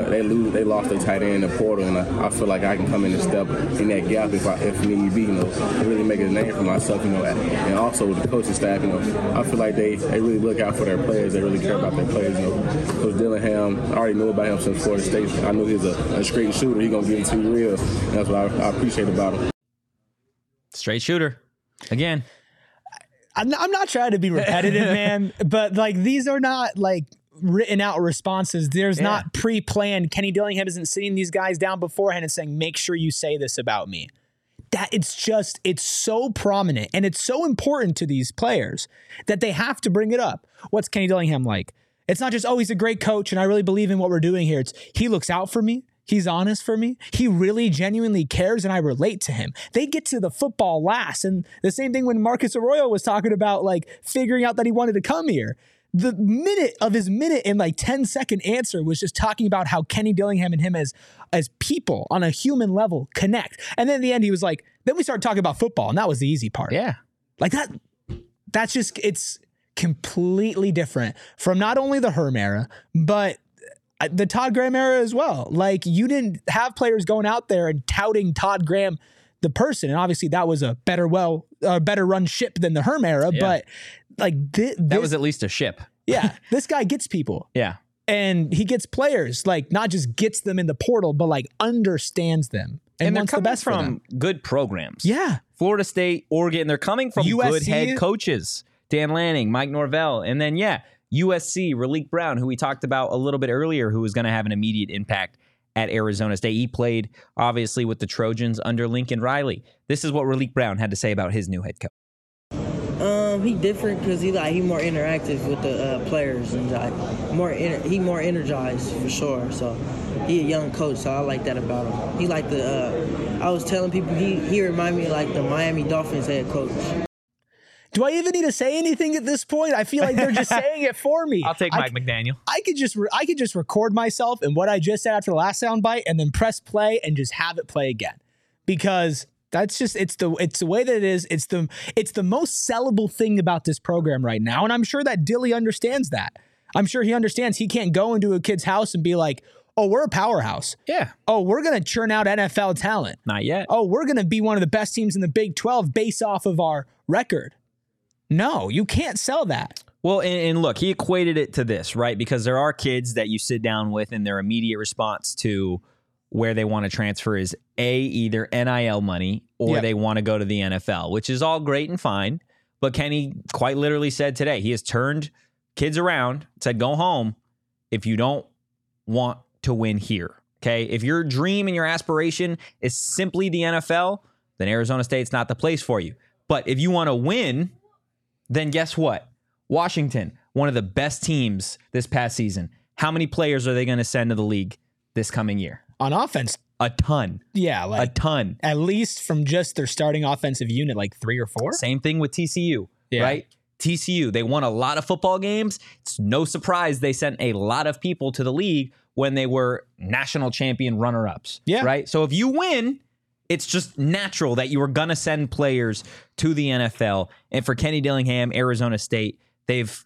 they lose, they lost their tight end in the portal, and I, I feel like I can come in and step in that gap if I, if need be, you know, really make a name for myself, you know, and also with the coaching staff, you know, I feel like they, they really look out for their players, they really care about their players, you know. Coach Dillingham, I already knew about him since Florida State. I knew he was a, a straight shooter. He gonna give it to you real, and that's what I, I appreciate about him. Straight shooter. Again, I'm not, I'm not trying to be repetitive, man, but like these are not like written out responses. There's Yeah. not pre planned. Kenny Dillingham isn't sitting these guys down beforehand and saying, make sure you say this about me. That it's just, it's so prominent and it's so important to these players that they have to bring it up. What's Kenny Dillingham like? It's not just, oh, he's a great coach and I really believe in what we're doing here. It's he looks out for me. He's honest for me. He really genuinely cares and I relate to him. They get to the football last. And the same thing when Marcus Arroyo was talking about like figuring out that he wanted to come here. The minute of his minute and like 10 second answer was just talking about how Kenny Dillingham and him as as people on a human level connect. And then at the end he was like, then we started talking about football and that was the easy part. Yeah. Like that that's just it's completely different from not only the Herm era, but the Todd Graham era as well. Like you didn't have players going out there and touting Todd Graham the person, and obviously that was a better well, uh, better run ship than the Herm era. Yeah. But like thi- That was at least a ship. yeah, this guy gets people. Yeah. And he gets players, like not just gets them in the portal, but like understands them and, And, they're wants the best for from them. good programs. Yeah, Florida State, Oregon, they're coming from good head coaches. Dan Lanning, Mike Norvell, and then yeah, USC, Raleek Brown, who we talked about a little bit earlier, who was going to have an immediate impact at Arizona State. He played obviously with the Trojans under Lincoln Riley. This is what Raleek Brown had to say about his new head coach. Um, he different because he like he more interactive with the uh, players and like more ener- he more energized for sure. So he a young coach, so I like that about him. He like the uh, I was telling people he he remind me like the Miami Dolphins head coach. Do I even need to say anything at this point? I feel like they're just saying it for me. I'll take I Mike McDaniel. I could just re- I could just record myself and what I just said after the last soundbite, and then press play and just have it play again, because that's just it's the it's the way that it is. It's the it's the most sellable thing about this program right now, and I'm sure that Dilly understands that. I'm sure he understands he can't go into a kid's house and be like, "Oh, we're a powerhouse. Yeah, Oh, we're gonna churn out NFL talent. not yet. Oh, we're gonna be one of the best teams in the Big 12 based off of our record." No, you can't sell that. Well, and, and look, he equated it to this, right? Because there are kids that you sit down with, and their immediate response to where they want to transfer is A, either NIL money or Yep. they want to go to the NFL, which is all great and fine. But Kenny quite literally said today, he has turned kids around, said, go home if you don't want to win here. Okay. If your dream and your aspiration is simply the NFL, then Arizona State's not the place for you. But if you want to win, then guess what? Washington, one of the best teams this past season. How many players are they going to send to the league this coming year? On offense, A ton. yeah, A ton. at least from just their starting offensive unit, like three or four. Same thing with TCU, Yeah. right? TCU, they won a lot of football games. It's no surprise they sent a lot of people to the league when they were national champion runner ups. Yeah. Right. So if you win, it's just natural that you are going to send players to the NFL. And for Kenny Dillingham, Arizona State, they've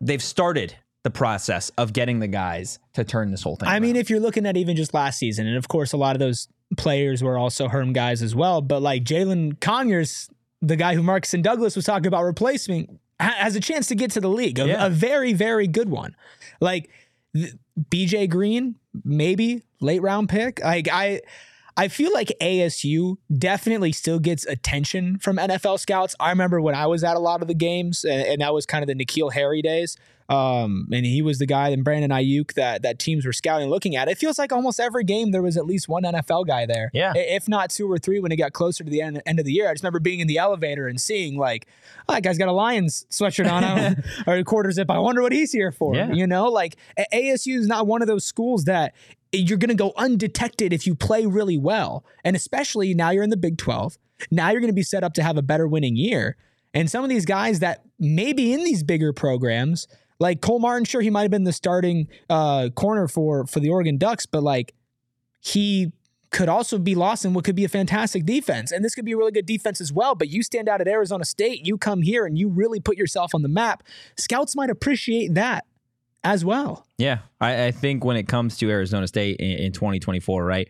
they've started the process of getting the guys to turn this whole thing. I mean, if you're looking at even just last season, and of course, a lot of those players were also Herm guys as well, but like Jalen Conyers, the guy who Markeston Douglas was talking about replacing, has a chance to get to the league, a, Yeah. a very, very good one. Like th- BJ Green, maybe late round pick. Like I. I feel like ASU definitely still gets attention from NFL scouts. I remember when I was at a lot of the games, and, and that was kind of the N'Keal Harry days. Um, and he was the guy, and Brandon Aiyuk that that teams were scouting, looking at. It feels like almost every game there was at least one NFL guy there. Yeah. If not two or three when it got closer to the end, end of the year. I just remember being in the elevator and seeing like, oh, that guy's got a Lions sweatshirt on or a quarter zip. I wonder what he's here for. Yeah. You know, like ASU is not one of those schools that you're going to go undetected if you play really well. And especially now you're in the Big 12. Now you're going to be set up to have a better winning year. And some of these guys that may be in these bigger programs, like Cole Martin, sure, he might have been the starting uh, corner for for the Oregon Ducks, but like he could also be lost in what could be a fantastic defense. And this could be a really good defense as well. But you stand out at Arizona State, you come here and you really put yourself on the map. Scouts might appreciate that as well. Yeah, I, I think when it comes to Arizona State in, in 2024, right?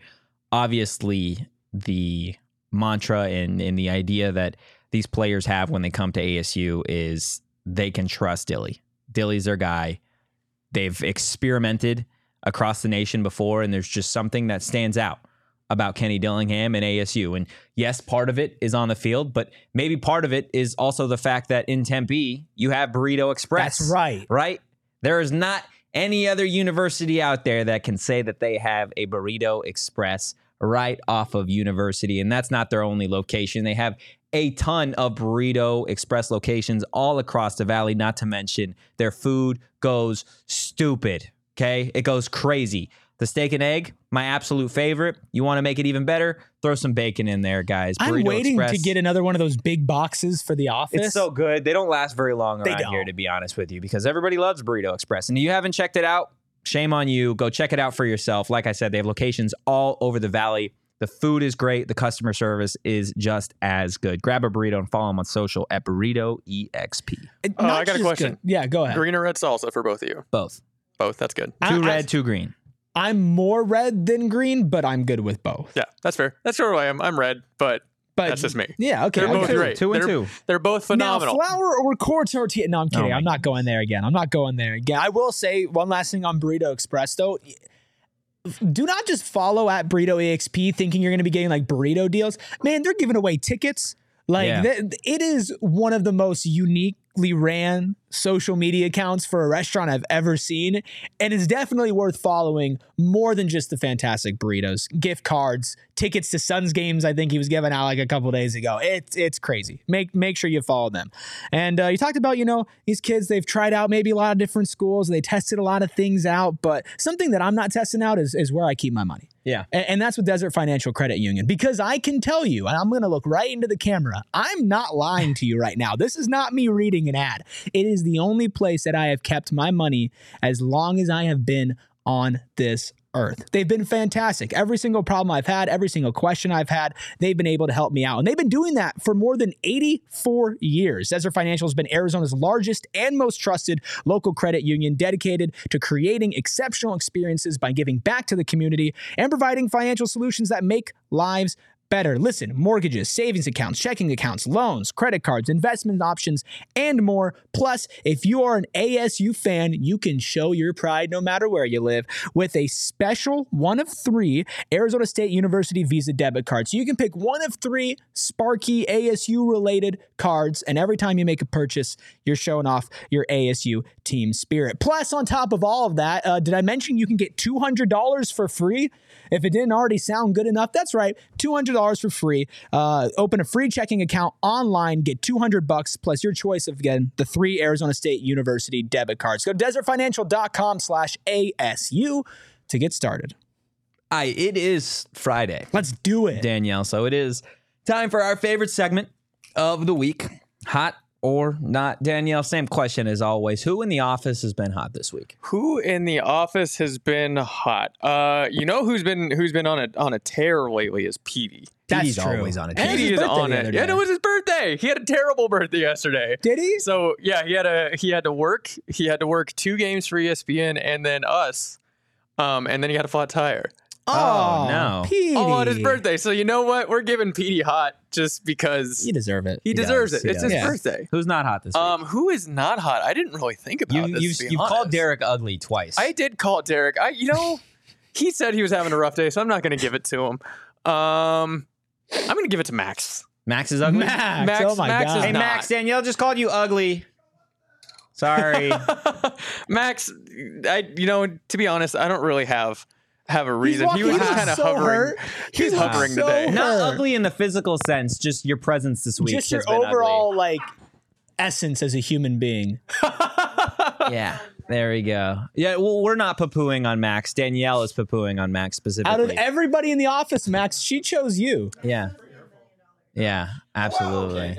Obviously, the mantra and, and the idea that these players have when they come to ASU is they can trust Dilly. Dilly's their guy. They've experimented across the nation before, and there's just something that stands out about Kenny Dillingham and ASU. And yes, part of it is on the field, but maybe part of it is also the fact that in Tempe, you have Burrito Express. That's right. Right? There is not any other university out there that can say that they have a Burrito Express right off of University. And that's not their only location. They have a ton of Burrito Express locations all across the valley, not to mention their food goes stupid. Okay. It goes crazy. The steak and egg, my absolute favorite. You want to make it even better? Throw some bacon in there, guys. I'm waiting Express. to get another one of those big boxes for the office. It's so good. They don't last very long They around here, don't. to be honest with you, because everybody loves Burrito Express. And if you haven't checked it out, shame on you. Go check it out for yourself. Like I said, they have locations all over the valley. The food is great. The customer service is just as good. Grab a burrito and follow them on social at Burrito EXP. It- Uh, I got a question. good- Yeah, go ahead. Green or red salsa for both of you? Both. Both. That's good. I- Two I- red, two green. I'm more red than green, but I'm good with both. Yeah, that's fair. That's sort of why I'm. I'm red, but But that's just me. Yeah, okay. They're both okay. great. Two and they're, two. They're both phenomenal. Now, flour or core tortilla? No, I'm kidding. Oh my I'm not going there again. I'm not going there again. I will say one last thing on Burrito Express, though. Do not just follow at Burrito EXP thinking you're going to be getting like burrito deals. Man, they're giving away tickets. Like Yeah. th- it is one of the most uniquely ran social media accounts for a restaurant I've ever seen, and it's definitely worth following more than just the fantastic burritos, gift cards, tickets to Suns games. I think he was giving out like a couple days ago. It's it's crazy. Make make sure you follow them. And uh, you talked about you know these kids they've tried out maybe a lot of different schools. They tested a lot of things out, but something that I'm not testing out is is where I keep my money. Yeah. And, and that's with Desert Financial Credit Union because I can tell you, and I'm going to look right into the camera. I'm not lying to you right now. This is not me reading an ad. It is the only place that I have kept my money as long as I have been on this earth. They've been fantastic. Every single problem I've had, every single question I've had, they've been able to help me out. And they've been doing that for more than 84 years. Desert Financial has been Arizona's largest and most trusted local credit union dedicated to creating exceptional experiences by giving back to the community and providing financial solutions that make lives better. Listen, mortgages, savings accounts, checking accounts, loans, credit cards, investment options, and more. Plus, if you are an ASU fan, you can show your pride no matter where you live with a special one of three Arizona State University Visa debit cards. So you can pick one of three Sparky ASU related cards, and every time you make a purchase, you're showing off your ASU team spirit. Plus, on top of all of that, uh, did I mention you can get $200 for free? If it didn't already sound good enough, that's right, $200 for free. Uh, open a free checking account online, get 200 bucks plus your choice of again the three Arizona State University debit cards. Go to desertfinancial.com slash ASU to get started. I it is Friday. Let's do it. Danielle. So it is time for our favorite segment of the week. Hot or not, Danielle? Same question as always. Who in the office has been hot this week? Who in the office has been hot? Uh, you know who's been who's been on a on a tear lately is Petey. That's Petey's true. always on a And it was Petey his is birthday on it. other Yeah, day. it was his birthday. He had a terrible birthday yesterday. Did he? So yeah, he had a he had to work. He had to work two games for ESPN and then us. Um, and then he had a flat tire. Oh, no. Petey. All on his birthday. So you know what? We're giving Petey hot just because he deserve it. he, deserves does, it. he It's his does. birthday. Who's not hot this week? Um, who is not hot? I didn't really think about you, this. you've to be you've called honest. Derek ugly twice. I did call Derek. I, you know, he said he was having a rough day, so I'm not going to give it to him. Um, I'm going to give it to Max. Max is ugly. Max, Max- oh my Max is god. Hey not. Max, Danielle just called you ugly. Sorry. Max, I, you know, to be honest, I don't really have have a reason. He was walking- just he kind of so hovering. hurt. He He's hovering so today. hurt. not ugly in the physical sense, just your presence this week. Just your has been ugly. overall like essence as a human being. Yeah, there we go. Yeah, well, we're not poo-pooing on Max. Danielle is poo-pooing on Max specifically. Out of everybody in the office, Max, she chose you. yeah, yeah, absolutely.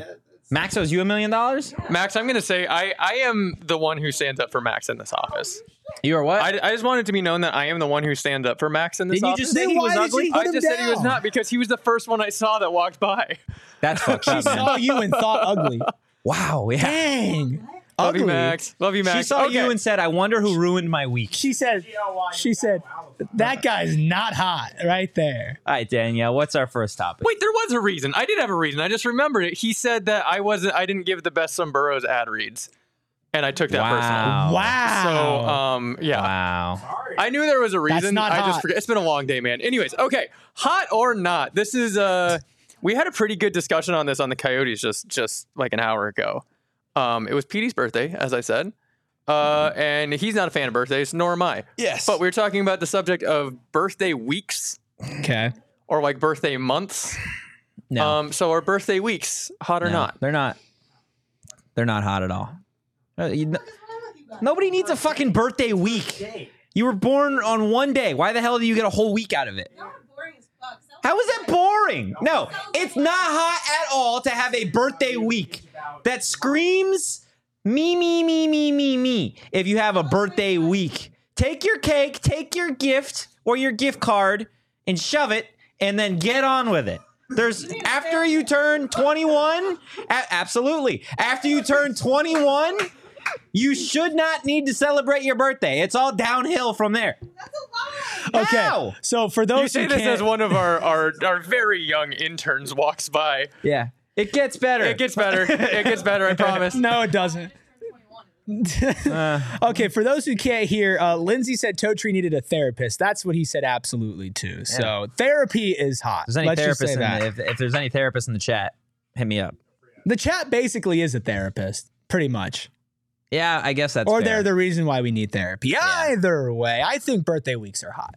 Max owes you a million dollars. Max, I'm going to say I, I am the one who stands up for Max in this office. You are what? I, I just wanted to be known that I am the one who stands up for Max in this Didn't you office. just say Then he was did ugly? you put I him just said he was down? not because he was the first one I saw that walked by. That's fucked She up, man. saw you and thought ugly. Wow, yeah. Dang. Love you, Max. Love you, Max. She saw Okay. you and said, "I wonder who ruined my week." She said, she said, that guy's not hot right there. All right, Danielle, what's our first topic? Wait, there was a reason. I did have a reason. I just remembered it. He said that I wasn't. I didn't give the best some Burrows ad reads, and I took that personally. Wow. Wow. So, um, yeah, Wow. I knew there was a reason. not I hot. just forget. It's been a long day, man. Anyways, okay, hot or not, this is uh, we had a pretty good discussion on this on the Coyotes just just like an hour ago. Um, it was Petey's birthday, as I said. Uh, and he's not a fan of birthdays, nor am I. Yes. But we were talking about the subject of birthday weeks. Okay. or like birthday months. No, Um, so are birthday weeks hot or no, not? They're not. They're not hot at all. Uh, you kn- nobody needs a fucking birthday week. You were born on one day. Why the hell do you get a whole week out of it? How is that boring? No, it's not hot at all to have a birthday week. That screams me, me, me, me, me, me. If you have a birthday week, take your cake, take your gift or your gift card and shove it and then get on with it. There's after you turn 21, absolutely. After you turn 21, you should not need to celebrate your birthday. It's all downhill from there. Okay. How? So for those You say who this can't, as one of our, our our very young interns walks by. Yeah. It gets better. It gets better. it gets better. I promise. No, it doesn't. okay, for those who can't hear, uh, Lindsay said Totri needed a therapist. That's what he said absolutely too. So therapy is hot. If there's any Let's just say in that. the, if, if there's any therapists in the chat, hit me up. the chat basically is a therapist, pretty much. Yeah, I guess that's or fair. they're the reason why we need therapy. Either way, I think birthday weeks are hot.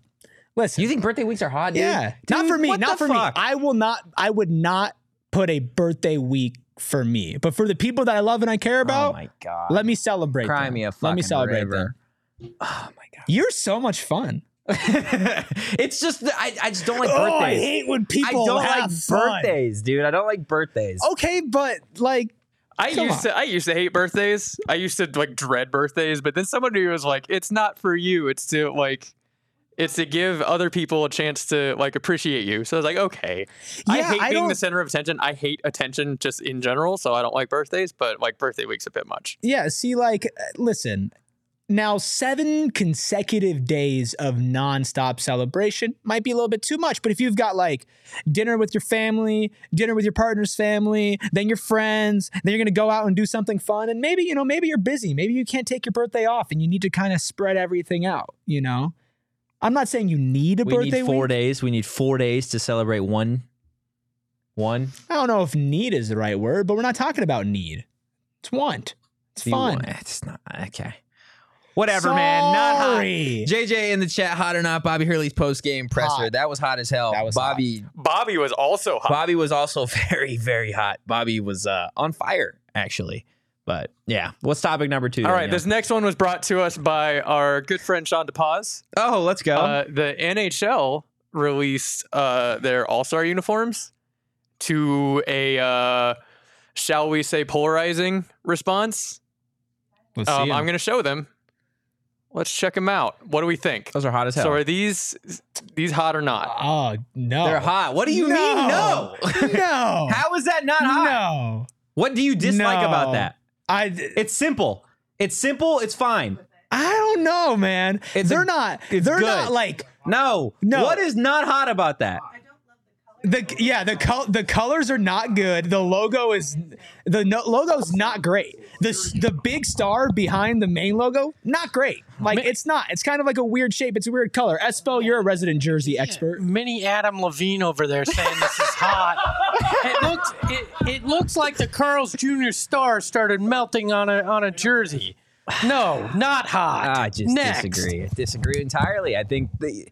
Listen, You think birthday weeks are hot, dude? yeah, not for me, not for fuck? me. I will not. I would not put a birthday week for me, but for the people that I love and I care oh about, Oh my god. let me celebrate. Cry them. me a Let me celebrate river. them. Oh my god, you're so much fun. it's just I, I just don't like Oh, birthdays. I hate when I people don't have like fun. birthdays, dude. I don't like birthdays. Okay, but like, I Come used to I used to hate birthdays. I used to like dread birthdays, but then somebody was like, "It's not for you. It's to like, it's to give other people a chance to like appreciate you." So I was like, "Okay." I hate I being the don't- center of attention. I hate attention just in general, so I don't like birthdays. But like birthday week's a bit much. yeah. See, like, uh, listen. Now, seven consecutive days of nonstop celebration might be a little bit too much, but if you've got like dinner with your family, dinner with your partner's family, then your friends, then you're gonna go out and do something fun, and maybe you know, maybe you're busy, maybe you can't take your birthday off, and you need to kind of spread everything out. You know, I'm not saying you need a we birthday We need four week. days. We need four days to celebrate one. One. I don't know if need is the right word, but we're not talking about need. It's want. It's fun. It's not okay. Whatever, man. Not hot. JJ in the chat, hot or not? Bobby Hurley's post game presser. Hot. That was hot as hell. That was Bobby. Bobby was also hot. Bobby was also very, very hot. Bobby was uh, on fire, actually. But yeah, what's topic number two? All right, this next one was brought to us by our good friend Sean DePaz. Oh, let's go. Uh, the NHL released uh, their All Star uniforms to a, uh, shall we say, polarizing response. Let's Um, see I'm going to show them. Let's check them out. What do we think? Those are hot as hell. So are these these hot or not? Oh no, They're hot. What do you no. mean? No. no. How is that not hot? No. What do you dislike No. about that? I It's simple. It's simple. It's fine. I don't know, man. It's they're a- not. it's They're good. not like No. No. What is not hot about that? The yeah the col- the colors are not good. The logo is the no- logo's not great. The the big star behind the main logo not great. Like it's not. It's kind of like a weird shape. It's a weird color. Espo, you're a resident jersey expert. Mini Adam Levine over there saying this is hot. it looks it, it looks like the Carl's Jr. star started melting on a on a jersey. No, not hot. I just Next. disagree. I disagree entirely. I think the,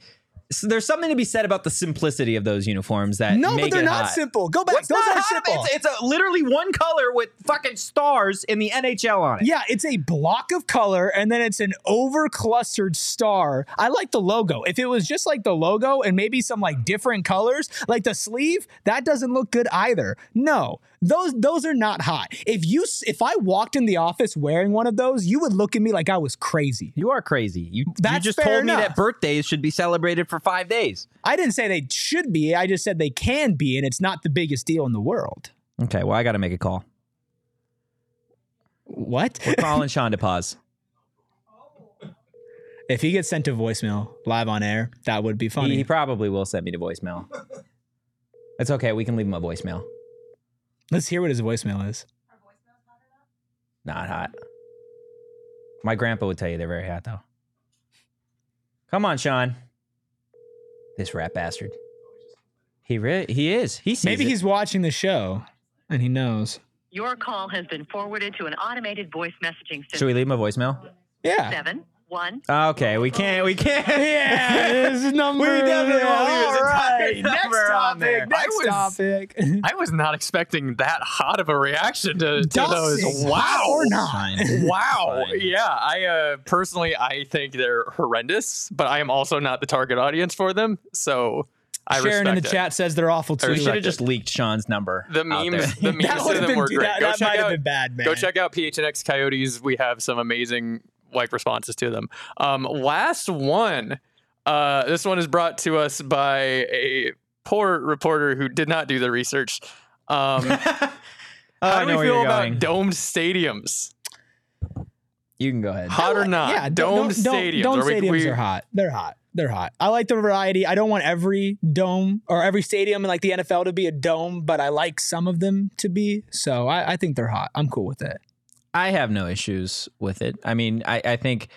so there's something to be said about the simplicity of those uniforms that No, make but they're not hot. simple. Go back. What's Those are simple. It's, it's a literally one color with fucking stars in the NHL on it. Yeah, it's a block of color and then it's an over clustered star. I like the logo. If it was just like the logo and maybe some like different colors, like the sleeve, that doesn't look good either. No. Those those are not hot. If you if I walked in the office wearing one of those, you would look at me like I was crazy. You are crazy. You, you just told me that birthdays should be celebrated for five days. I didn't say they should be. I just said they can be and it's not the biggest deal in the world. Okay, well, I got to make a call. What? We're calling Sean to pause. If he gets sent to voicemail live on air, that would be funny. He, he probably will send me to voicemail. It's okay. We can leave him a voicemail. Let's hear what his voicemail is. Not hot. My grandpa would tell you they're very hot, though. Come on, Sean. This rat bastard. He re- he is. He sees Maybe it. he's watching the show and he knows. Your call has been forwarded to an automated voice messaging system. Should we leave him a voicemail? Yeah. Seven one. Okay, we can't. We can't. Yeah, this is number. We definitely won't leave his right, next number on there. topic. Next I was- topic. I was not expecting that hot of a reaction to, to those. Wow. Or not? Wow. Fine. Yeah. I uh, personally, I think they're horrendous, but I am also not the target audience for them. So I Sharon in the it. chat says they're awful too. We should have just leaked Sean's number. The out memes, the memes That to would've them been- were great. that- go that check might have out, been bad, man. Go check out PHNX Coyotes. We have some amazing like responses to them. Um, last one. Uh, this one is brought to us by a poor reporter who did not do the research. Um, how I do know we feel about going. domed stadiums? You can go ahead. Hot or not? Yeah, domed dome, stadiums. Dome Are we- stadiums we- are hot. They're hot. They're hot. I like the variety. I don't want every dome or every stadium in like the NFL to be a dome, but I like some of them to be. So I, I think they're hot. I'm cool with it. I have no issues with it. I mean, I, I think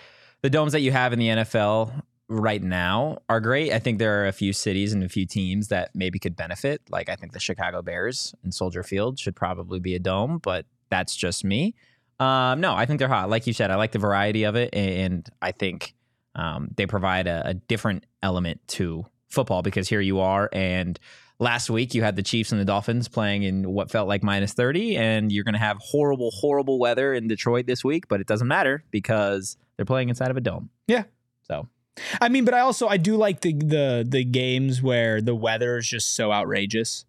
the domes that you have in the NFL right now are great. I think there are a few cities and a few teams that maybe could benefit. Like I think the Chicago Bears and Soldier Field should probably be a dome, but that's just me. Um, no, I think they're hot. Like you said, I like the variety of it, and I think um, they provide a, a different element to football because here you are and last week you had the Chiefs and the Dolphins playing in what felt like minus 30 and you're going to have horrible horrible weather in Detroit this week but it doesn't matter because they're playing inside of a dome. Yeah. So, I mean, but I also I do like the the the games where the weather is just so outrageous.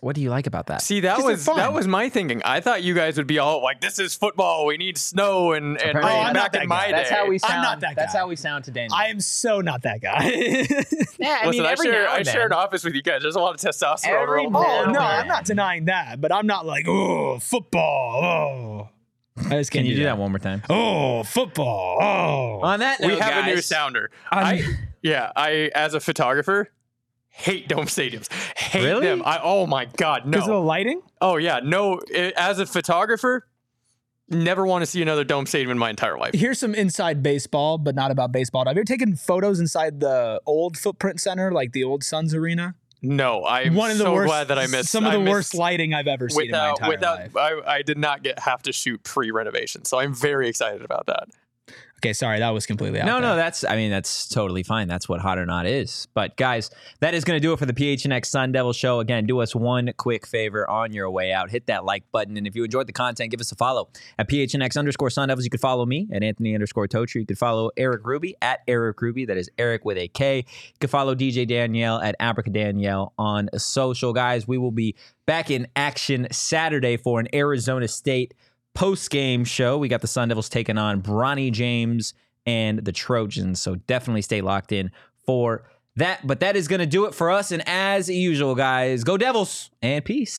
What do you like about that? See, that was that was my thinking. I thought you guys would be all like, "This is football. We need snow." And and Apparently- Oh, I'm not back that in guy. my That's how we sound. I'm sound. not that That's guy. how we sound to Daniel. I am so not that guy. yeah, I Listen, mean, I every share now I and share an then. office with you guys. There's a lot of testosterone. Every rolling now oh around no, there. I'm not denying that, but I'm not like oh football. Oh, I just Can can't you do that one more time? Oh, football. Oh, On that We note, have a new guys, sounder. I yeah. I as a photographer hate dome stadiums. Hate Really? them. I oh my god no. because of the lighting. Oh yeah no. I- as a photographer, never want to see another dome stadium in my entire life. Here's some inside baseball, but not about baseball. Have you ever taken photos inside the old Footprint Center, like the old Suns Arena? No, I'm One of the so worst. glad that I missed some of the worst lighting I've ever seen in my without entire without life. I, I did not get have to shoot pre renovation, so I'm very excited about that. Okay, sorry, that was completely out No, there. no, that's I mean that's totally fine. That's what hot or not is. But guys, that is going to do it for the PHNX Sun Devil show. Again, do us one quick favor on your way out. Hit that like button, and if you enjoyed the content, give us a follow at PHNX underscore Sun Devils. You could follow me at Anthony underscore Totri. You could follow Erik Ruby at Erik Ruby. That is Erik with a K. You could follow DJ Danielle at Abrica Danielle on social. Guys, we will be back in action Saturday for an Arizona State post game show. We got the Sun Devils taking on Bronny James and the Trojans. So definitely stay locked in for that. But that is going to do it for us. And as usual, guys, go Devils and peace.